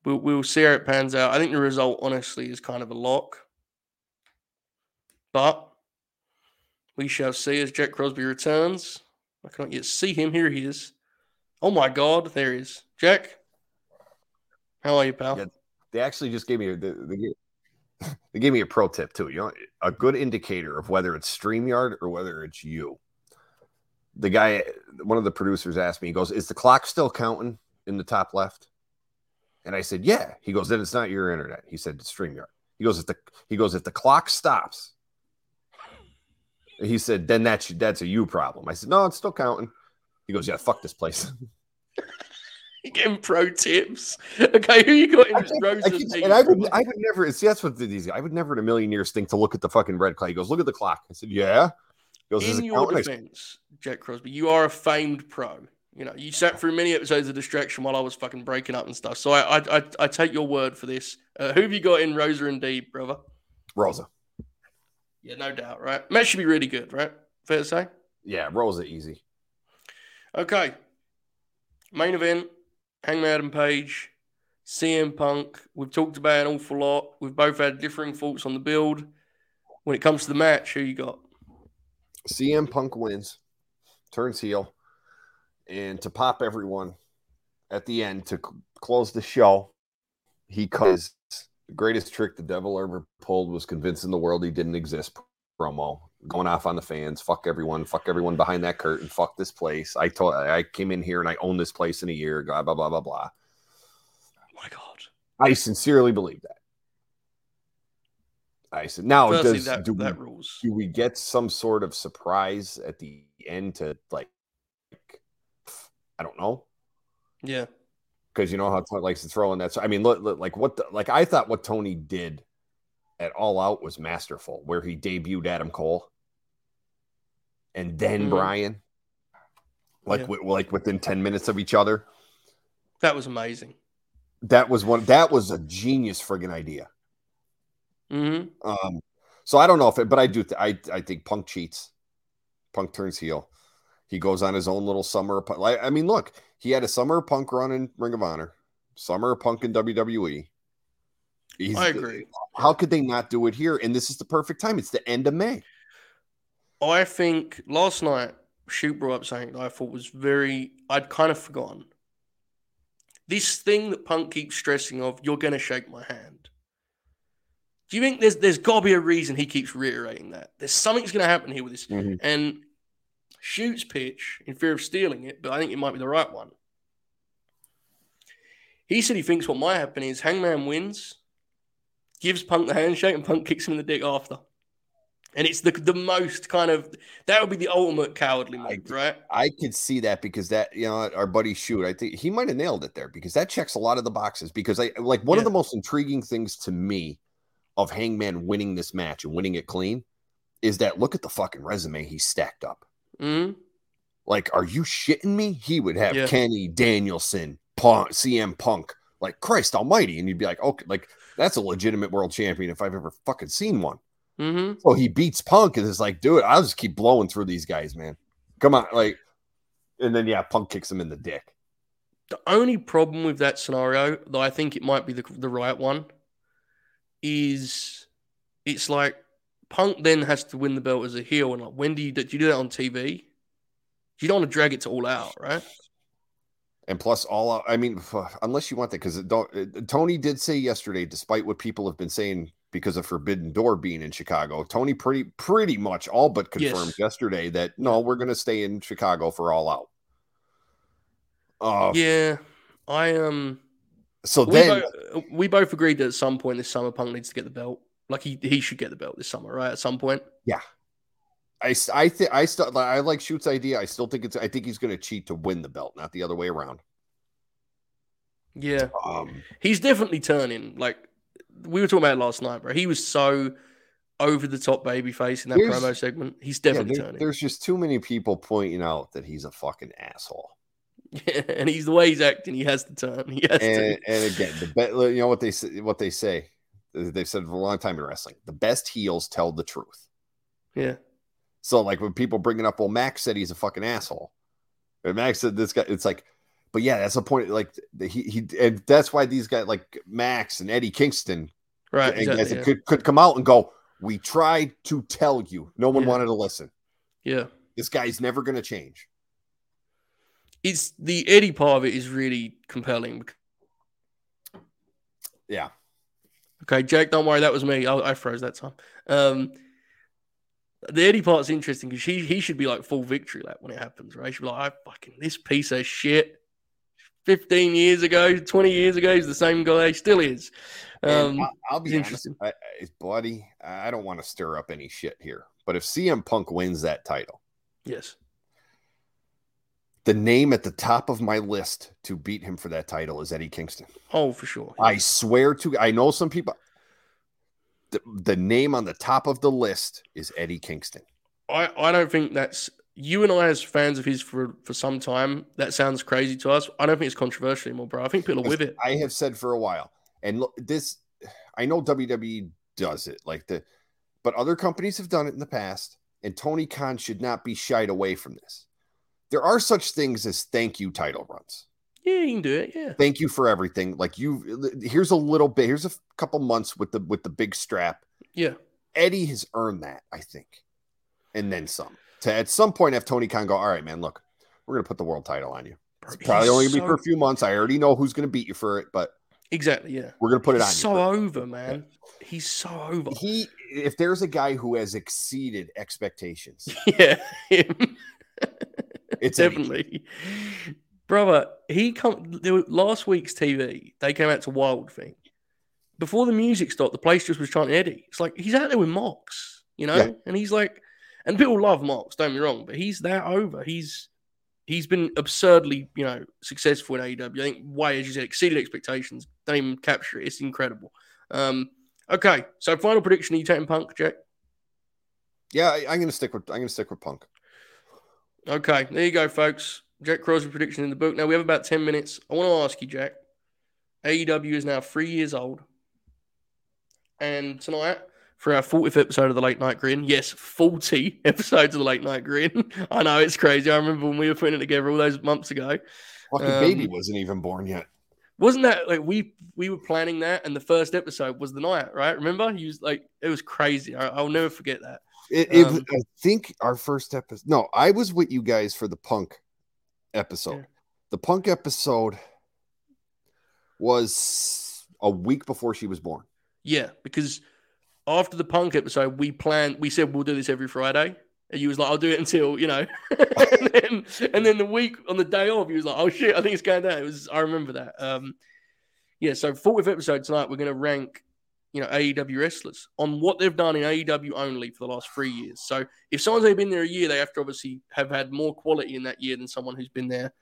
S1: we'll we'll see how it pans out. I think the result, honestly, is kind of a lock, but we shall see as Jack Crosby returns. I cannot yet see him. Here he is. Oh my God, there he is. Jack, how are you, pal?
S2: Yeah. They actually just gave me a, gave, they gave me a pro tip too. You know, a good indicator of whether it's StreamYard or whether it's you. The guy, one of the producers asked me, he goes, "Is the clock still counting in the top left? And I said, Yeah. He goes, Then it's not your internet. He said, StreamYard. He goes, if the he goes, if the clock stops, he said, then that's that's a you problem. I said, No, it's still counting. He goes, Yeah, fuck this place.
S1: Getting pro tips. Okay, who you got in
S2: I keep-
S1: and
S2: keep- and I would. I would never. See, that's what these. I would never in a million years think to look at the fucking red clock. He goes, look at the clock. I said, yeah. He goes,
S1: in your?
S2: I
S1: defense, Jack Crosby, you are a famed pro. You know, you sat through many episodes of Distraction while I was fucking breaking up and stuff. So I I, I, I take your word for this. Uh, who have you got in Rosa and D, brother?
S2: Rosa.
S1: Yeah, no doubt, right? Match should be really good, right? Fair to say.
S2: Yeah, Rosa easy.
S1: Okay. Main event, Hangman Adam Page, CM Punk. We've talked about an awful lot. We've both had differing thoughts on the build. When it comes to the match, who you got?
S2: CM Punk wins, turns heel, and to pop everyone at the end to c- close the show, he cause the greatest trick the devil ever pulled was convincing the world he didn't exist. Promo going off on the fans, fuck everyone, fuck everyone behind that curtain, fuck this place. I told I came in here and I own this place in a year, blah blah blah blah blah.
S1: Oh my God.
S2: I sincerely believe that. I said now
S1: Firstly,
S2: does
S1: that,
S2: do we
S1: that rules.
S2: do we get some sort of surprise at the end to like I don't know
S1: Yeah.
S2: because you know how Tony likes to throw in that. So I mean, look, look, like what the, like I thought what Tony did at All Out was masterful, where he debuted Adam Cole and then
S1: Mhm.
S2: Bryan, like
S1: Yeah.
S2: wi- like within ten minutes of each other.
S1: That was amazing.
S2: That was one. That was a genius friggin' idea.
S1: hmm
S2: Um, so I don't know if it, but I do. Th- I I think Punk cheats. Punk turns heel. He goes on his own little summer. of Punk- Like I mean, look, he had a summer of Punk run in Ring of Honor, summer of Punk in WWE. He's-
S1: I agree.
S2: How could they not do it here? And this is the perfect time. It's the end of May.
S1: I think last night, Shoot brought up something that I thought was very, I'd kind of forgotten. This thing that Punk keeps stressing of, you're going to shake my hand. Do you think there's there's got to be a reason he keeps reiterating that? There's something's going to happen here with this. Mm-hmm. And Shoot's pitch, in fear of stealing it, but I think it might be the right one. He said he thinks what might happen is Hangman wins, gives Punk the handshake, and Punk kicks him in the dick after. And it's the the most kind of that would be the ultimate cowardly move,
S2: I-
S1: right?
S2: I could see that because that you know our buddy shoot. I think he might have nailed it there because that checks a lot of the boxes. Because I like one of the most intriguing things to me of Hangman winning this match and winning it clean is that look at the fucking resume he stacked up.
S1: hmm
S2: Like, are you shitting me? He would have
S1: Yeah.
S2: Kenny Danielson, Punk, CM Punk, like Christ Almighty, and you'd be like, okay, like that's a legitimate world champion if I've ever fucking seen one.
S1: Hmm
S2: So he beats Punk and it's like, dude, I'll just keep blowing through these guys, man. Come on, like, and then yeah, Punk kicks him in the dick.
S1: The only problem with that scenario, though I think it might be the the right one, is it's like Punk then has to win the belt as a heel, and like when do you do you do that on TV? You don't want to drag it to all out, right?
S2: And plus, all out. I mean, unless you want that, because. Tony did say yesterday, despite what people have been saying because of Forbidden Door being in Chicago, Tony pretty pretty much all but confirmed
S1: Yes.
S2: yesterday that no, we're going to stay in Chicago for All Out. Uh,
S1: Yeah, I um.
S2: So
S1: We,
S2: then,
S1: both, we both agreed that at some point this summer, Punk needs to get the belt. Like he he should get the belt this summer, right? At some point.
S2: Yeah. I I think I still I like Shoot's idea. I still think it's. I think he's going to cheat to win the belt, not the other way around.
S1: Yeah,
S2: Um,
S1: he's definitely turning. Like we were talking about it last night, bro. He was so over the top baby face in that
S2: There's-
S1: promo segment. He's
S2: yeah,
S1: definitely
S2: there-
S1: turning.
S2: there's just too many people pointing out that he's a fucking asshole.
S1: Yeah, and he's the way he's acting. He has to turn. He has
S2: and,
S1: to.
S2: and again, the you know what they say, what they say, they've said for a long time in wrestling, the best heels tell the truth.
S1: Yeah,
S2: So like when people bringing up, well, Max said he's a fucking asshole, and Max said this guy, it's like, but yeah, that's the point. Like he he, and that's why these guys like Max and Eddie Kingston
S1: right. Exactly, yeah.
S2: could could come out and go, we tried to tell you, no one
S1: Yeah.
S2: wanted to listen.
S1: yeah,
S2: This guy's never going to change.
S1: it's the Eddie part of it is really compelling.
S2: Yeah,
S1: Okay, Jake, don't worry, that was me. I, I froze that time. Um, the Eddie part's interesting because he he should be like full victory lap when it happens, right? He should be like, I fucking this piece of shit 15 years ago, 20 years ago. He's the same guy. Still is. Um,
S2: I'll, I'll, be
S1: interesting.
S2: honest, I, buddy. I don't want to stir up any shit here, but if CM Punk wins that title,
S1: yes,
S2: the name at the top of my list to beat him for that title is Eddie Kingston.
S1: Oh, for sure.
S2: I swear to. I know some people. The, the name on the top of the list is Eddie Kingston.
S1: I, I don't think that's you and I as fans of his for for some time. That sounds crazy to us. I don't think it's controversial anymore, bro. I think people are with it.
S2: I have said for a while and look, this, I know WWE does it like the, but other companies have done it in the past, and Tony Khan should not be shied away from this. There are such things as thank you title runs.
S1: Yeah, you can do it. Yeah.
S2: Thank you for everything. Like you, here's a little bit. Here's a couple months with the with the big strap.
S1: Yeah.
S2: Eddie has earned that, I think, and then some. To at some point have Tony Khan go, all right, man, look, we're gonna put the world title on you. It's probably only gonna so... be for a few months. I already know who's gonna beat you for it, but
S1: Exactly. Yeah.
S2: We're gonna put it
S1: He's
S2: on.
S1: So over, man. Yeah. He's so over.
S2: He, if there's a guy who has exceeded expectations,
S1: yeah,
S2: it's
S1: definitely, brother. He come last week's TV. They came out to Wild Thing before the music stopped. The place just was chanting Eddie. It's like he's out there with Mox, you know, yeah. and he's like, and people love Mox, Don't be wrong, but he's that over. He's he's been absurdly, you know, successful in AEW. I think way, as you said, exceeded expectations. Don't even capture it. It's incredible. Um, okay, so final prediction: Are you taking Punk, Jack?
S2: Yeah, I, going to stick with I'm going to stick with Punk.
S1: Okay, there you go, folks. Jack Crosby prediction in the book. Now we have about ten minutes. I want to ask you, Jack. AEW is now three years old, and tonight for our 40th episode of the Late Night Grin. Yes, 40 episodes of the Late Night Grin. I know it's crazy. I remember when we were putting it together all those months ago.
S2: Fucking um, baby wasn't even born yet.
S1: Wasn't that like we we were planning that, and the first episode was the night, right? Remember? He was like, it was crazy. I, will never forget that.
S2: It, it um, I think our first episode. No, I was with you guys for the punk episode. Yeah. The punk episode was a week before she was born.
S1: Yeah, because after the punk episode, we planned, we said we'll do this every Friday. And you was like, I'll do it until, you know. and, then, and then the week on the day off, he was like, oh shit, I think it's going down. It was, I remember that. Um, yeah, so 40th episode tonight, we're going to rank, you know, AEW wrestlers on what they've done in AEW only for the last three years. So if someone's only been there a year, they have to obviously have had more quality in that year than someone who's been there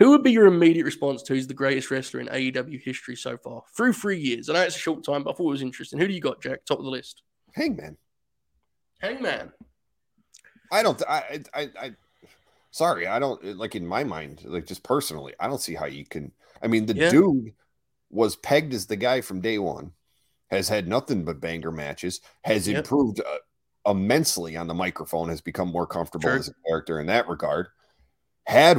S1: who would be your immediate response to who's the greatest wrestler in AEW history so far through three years? I know it's a short time, but I thought it was interesting. Who do you got, Jack? Top of the list.
S2: Hangman.
S1: Hangman.
S2: I don't. I. I. I sorry, I don't like in my mind, like just personally, I don't see how you can. I mean, the yeah. dude was pegged as the guy from day one, has had nothing but banger matches, has yep. improved uh, immensely on the microphone, has become more comfortable sure. as a character in that regard. Had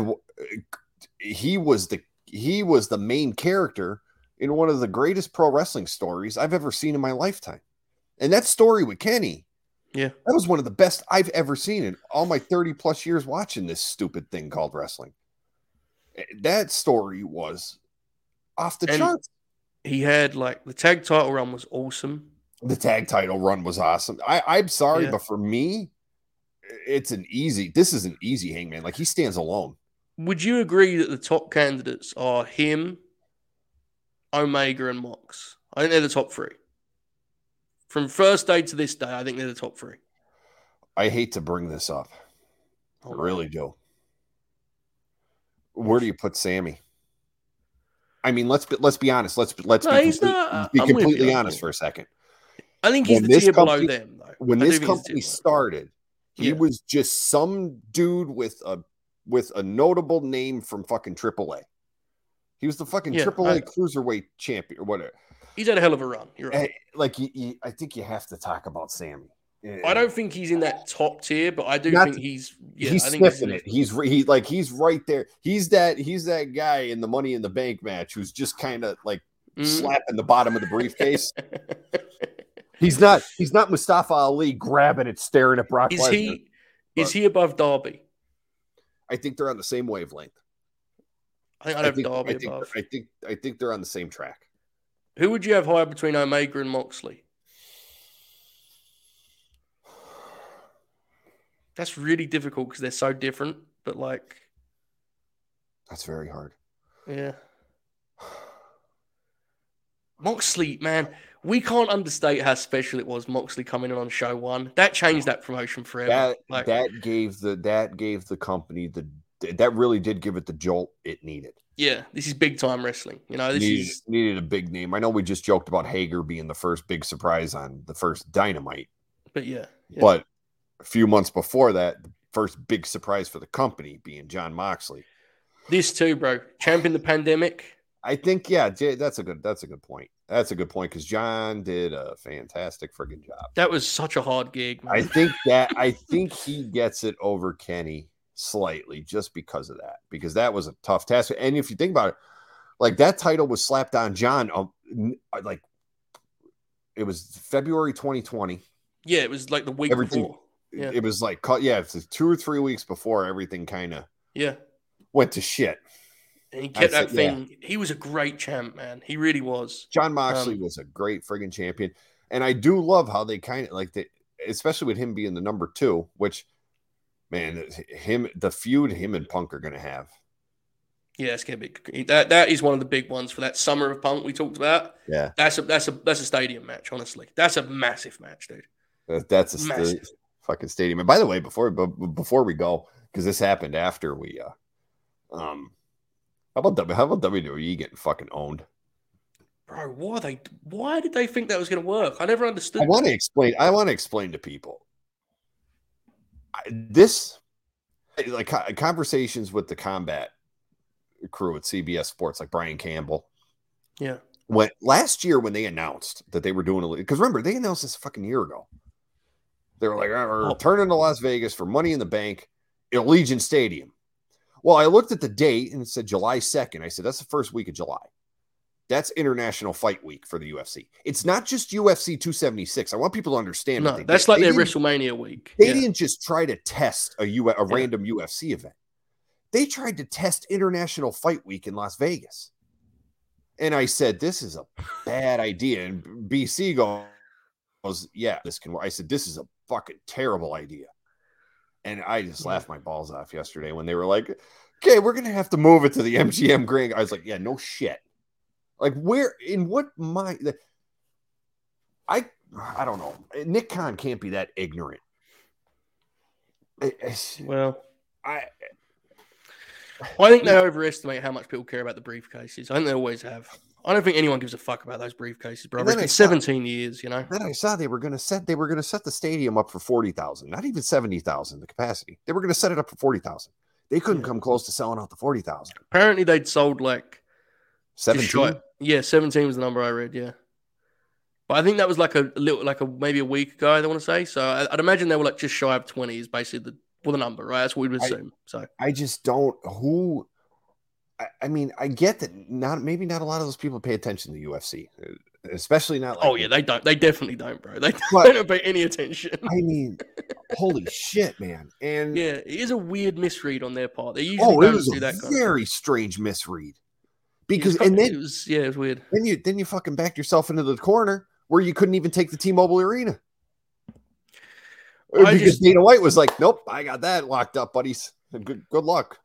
S2: he was the he was the main character in one of the greatest pro wrestling stories I've ever seen in my lifetime. And that story with Kenny,
S1: yeah,
S2: that was one of the best I've ever seen in all my 30 plus years watching this stupid thing called wrestling. Eh, that story was off the and charts.
S1: He had like the tag title run was awesome.
S2: The tag title run was awesome. I, I'm sorry, yeah. but for me, it's an easy. This is an easy hangman. Like he stands alone
S1: would you agree that the top candidates are him, Omega, and Mox? I think they're the top three. From first day to this day, I think they're the top three.
S2: I hate to bring this up. I really do. Where do you put Sammy? I mean, let's be, let's be honest. Let's let's no, be, complete, not, be completely honest for a second.
S1: I think he's when the tier company, below them. Though.
S2: When I this company started, he yeah. was just some dude with a with a notable name from fucking AAA. He was the fucking yeah, AAA I, cruiserweight champion or whatever.
S1: He's had a hell of a run. You're right.
S2: Like, you, you, I think you have to talk about Sammy.
S1: I don't think he's in that top tier, but I do Not, think he's. Yeah,
S2: he's
S1: I
S2: think sniffing he's, it. He's he like he's right there. He's that he's that guy in the Money in the Bank match who's just kind of like mm. slapping the bottom of the briefcase. he's not. He's not Mustafa Ali grabbing it, staring at Brock.
S1: Is Lesnar, he? But. Is he above Darby?
S2: I think they're on the same wavelength.
S1: I think I'd have I think,
S2: I think,
S1: above.
S2: I think I think they're on the same track.
S1: Who would you have higher between Omega and Moxley? That's really difficult because they're so different. But like,
S2: that's very hard.
S1: Yeah. Moxley, man, we can't understate how special it was. Moxley coming in on show one that changed that promotion forever.
S2: That
S1: Like,
S2: that gave the that gave the company the that really did give it the jolt it needed.
S1: yeah, this is big time wrestling. You know, this
S2: needed,
S1: is
S2: needed a big name. I know we just joked about Hager being the first big surprise on the first Dynamite,
S1: but yeah, yeah.
S2: but a few months before that, the first big surprise for the company being Jon Moxley.
S1: this too, bro. Champion the pandemic.
S2: I think yeah, Jay, that's a good that's a good point. That's a good point because Jon did a fantastic friggin' job.
S1: That was such a hard gig, man.
S2: I think that I think he gets it over Kenny slightly just because of that because that was a tough task. And if you think about it, like that title was slapped on Jon, um, like it was February 2020.
S1: yeah, it was like the week
S2: Everything-
S1: before. Yeah.
S2: It was like yeah, it's two or three weeks before everything kind of
S1: Yeah.
S2: went to shit.
S1: And he kept
S2: I
S1: that
S2: said- yeah.
S1: thing. He was a great champ, man. He really was.
S2: Jon Moxley
S1: Um,
S2: was a great friggin' champion, and I do love how they kind of like the, especially with him being the number two. Which, man, him the feud him and Punk are gonna have.
S1: Yeah, it's gonna be that. That is one of the big ones for that summer of Punk we talked about.
S2: Yeah,
S1: That's a that's a that's a stadium match. Honestly, that's a massive match, dude.
S2: that, that's a st- fucking stadium. And by the way, before before we go, because this happened after we, uh, um, how about W? How about WWE getting fucking owned?
S1: Bro, why they? Why did they think that was gonna work? I never understood.
S2: I want to explain. I want to explain to people. I, this, like conversations with the combat crew at CBS Sports, like Brian Campbell.
S1: Yeah.
S2: When last year when they announced that they were doing a because remember they announced this a fucking year ago. They were like, "Oh, we're
S1: Oh.
S2: returning to Las Vegas for Money in the Bank, Allegiant Stadium. Well, I looked at the date and it said July 2nd. I said, that's the first week of July. That's International Fight Week for the UFC. It's not just UFC 276. I want people to understand.
S1: No, that's
S2: did.
S1: like
S2: They
S1: their WrestleMania week.
S2: They
S1: Yeah.
S2: didn't just try to test a, U- a random UFC event. They tried to test International Fight Week in Las Vegas. And I said, this is a bad idea. And BC goes, yeah, this can work. I said, this is a fucking terrible idea. And I just laughed my balls off yesterday when they were like, okay, we're going to have to move it to the MGM Grand. I was like, yeah, no shit. Like, where, in what mind? I, I don't know. Nick Khan can't be that ignorant. I- I-
S1: Well,
S2: I,
S1: I think they overestimate how much people care about the briefcases. I think they always have. I don't think anyone gives a fuck about those briefcases, bro. It's been
S2: saw-
S1: 17 years, you know.
S2: then I saw they were going to set they were going to set the stadium up for forty thousand, not even seventy thousand the capacity. They were going to set it up for forty thousand. They couldn't
S1: Yeah.
S2: come close to selling out the forty thousand.
S1: Apparently, they'd sold like
S2: Seventeen.
S1: Yeah, 17 was the number I read. Yeah, but I think that was like a little, like a maybe a week ago. I want to say. So I, I'd imagine they were like just shy of 20 is basically the well the number, right? That's what we would
S2: I-
S1: assume. so
S2: I just don't. Who? I, I mean, I get that. Not maybe not a lot of those people pay attention to UFC, uh, especially not. Like
S1: oh yeah, they don't. They definitely don't, bro. They
S2: But-
S1: don't pay any attention.
S2: I mean, holy shit, man! And
S1: Yeah, it is a weird misread on their part. They usually
S2: oh, it
S1: don't
S2: was
S1: do that
S2: very strange misread. Because and then
S1: it was yeah, it was weird.
S2: then you then you fucking backed yourself into the corner where you couldn't even take the T-Mobile Arena.
S1: I
S2: because
S1: just-
S2: Dana White was like, "Nope, I got that locked up, buddies. Good good luck."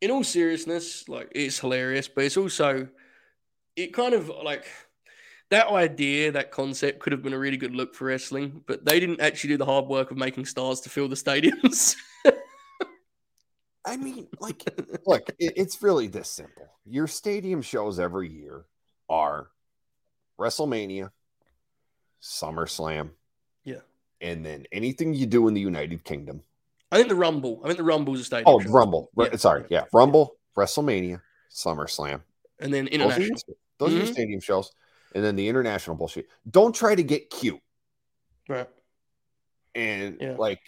S1: In all seriousness, like it's hilarious, but it's also it kind of like that idea, that concept could have been a really good look for wrestling, but they didn't actually do the hard work of making stars to fill the stadiums.
S2: I mean, like, look, it, it's really this simple. Your stadium shows every year are WrestleMania, SummerSlam,
S1: Yeah.
S2: and then anything you do in the United Kingdom.
S1: I think the Rumble. I think the Rumble's a stadium.
S2: Oh,
S1: show.
S2: Rumble.
S1: Yeah,
S2: Sorry, yeah, Rumble, WrestleMania, SummerSlam.
S1: and then
S2: Those, are your,
S1: international.
S2: those are your
S1: Mhm.
S2: stadium shows, and then the international bullshit. Don't try to get cute.
S1: Right.
S2: and
S1: Yeah.
S2: like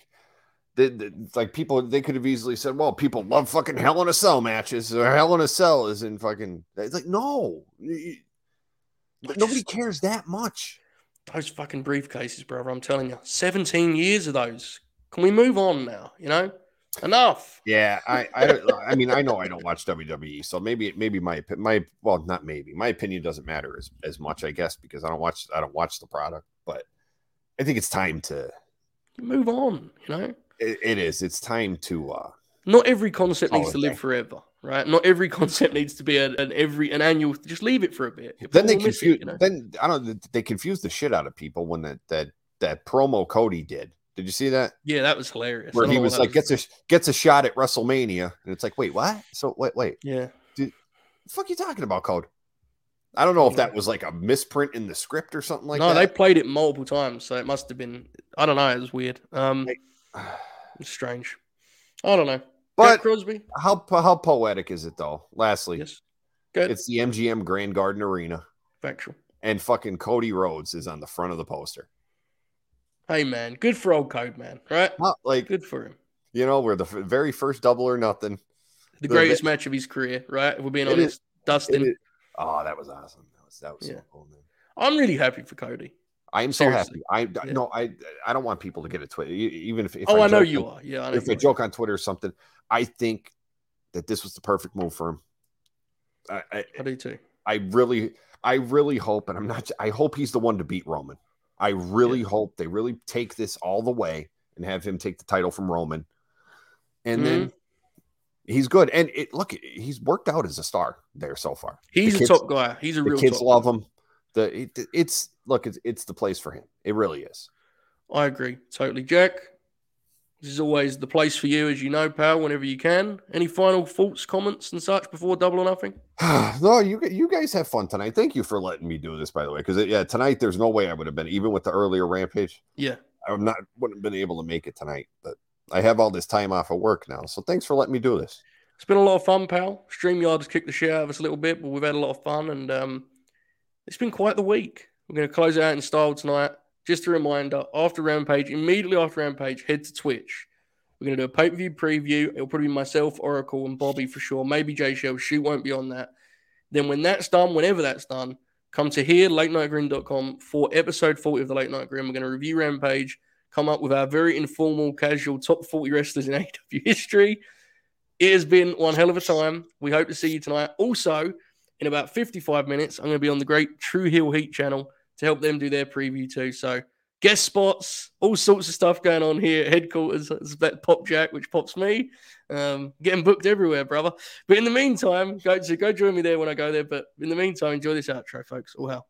S2: the, the like people they could have easily said well people love fucking hell in a cell matches or hell in a cell is in fucking it's like no nobody cares that much
S1: Those fucking briefcases, brother. I'm telling you, 17 years of those. Can we move on now? You know, enough.
S2: yeah i i i mean i know i don't watch wwe so maybe maybe my my well not maybe my opinion doesn't matter as, as much i guess because i don't watch i don't watch the product but i think it's time to
S1: Move on. You know,
S2: it, it is it's time to uh
S1: not every concept needs to live forever. right? Not every concept needs to be an, an every an annual. Just leave it for a bit.
S2: Then they
S1: it,
S2: confuse.
S1: you know?
S2: Then I don't. They confused the shit out of people when that that that promo Cody did. Did you see that?
S1: Yeah, that was hilarious.
S2: Where he was like gets a gets a shot at WrestleMania, and it's like, wait, what? So wait, wait,
S1: yeah.
S2: the fuck you talking about, Code? I don't know if that was like a misprint in the script or something like that.
S1: no, they played it multiple times, so it must have been. I don't know. It was weird. Um, it's strange. I don't know. Jack
S2: But
S1: Crosby.
S2: how how poetic is it though? Lastly,
S1: Yes. Good.
S2: it's the MGM Grand Garden Arena,
S1: Factual.
S2: and fucking Cody Rhodes is on the front of the poster.
S1: Hey man, good for old Code man, right?
S2: Not like
S1: Good for him.
S2: you know, we're the f- very first double or nothing.
S1: The
S2: The-
S1: greatest match of his career, right? If we're being
S2: It
S1: honest.
S2: is-
S1: Dustin.
S2: Oh, that was awesome. That was that was
S1: Yeah.
S2: so cool, man.
S1: I'm really happy for Cody.
S2: I am so
S1: Seriously.
S2: happy. I
S1: Yeah.
S2: no, I I don't want people to get a Twitter. Even if, if
S1: oh, I, know
S2: joke
S1: you
S2: on-
S1: are. Yeah, I know.
S2: If I joke on Twitter or something, I think that this was the perfect move for him. I, I,
S1: I do too.
S2: I really, I really hope, and I'm not. I hope he's the one to beat Roman. I really hope they really take this all the way and have him take the title from Roman, and then
S1: Mm-hmm.
S2: he's good. And it look, he's worked out as a star there so far.
S1: He's
S2: The
S1: a top guy. He's a
S2: The
S1: real
S2: kids
S1: top
S2: love
S1: guy.
S2: him. The it, it's look, it's it's the place for him. It really is.
S1: I agree. Totally. Jack, this is always the place for you, as you know, pal, whenever you can. Any final thoughts, comments, and such before double or nothing?
S2: no, you you guys have fun tonight. Thank you for letting me do this, by the way. Because yeah, tonight there's no way I would have been even with the earlier rampage.
S1: Yeah.
S2: I'm not wouldn't have been able to make it tonight, but I have all this time off of work now. So thanks for letting me do this.
S1: It's been a lot of fun, pal. StreamYard has kicked the shit out of us a little bit, but we've had a lot of fun, and um, it's been quite the week. We're going to close it out in style tonight. Just a reminder after Rampage, immediately after Rampage, head to Twitch. We're going to do a pay per view preview. It'll probably be myself, Oracle, and Bobby for sure. Maybe Jay Shell. Shoot won't be on that. Then, when that's done, whenever that's done, come to here, latenightgrim.com for episode 40 of the Late Night Grim. We're going to review Rampage, come up with our very informal, casual top 40 wrestlers in AEW history. It has been one hell of a time. We hope to see you tonight. Also, in about 55 minutes, I'm going to be on the great True Hill Heat channel to help them do their preview too. So, guest spots, all sorts of stuff going on here at headquarters. It's that Pop Jack, which pops me. Um, getting booked everywhere, brother. But in the meantime, go to go join me there when I go there. But in the meantime, enjoy this outro, folks. All hell.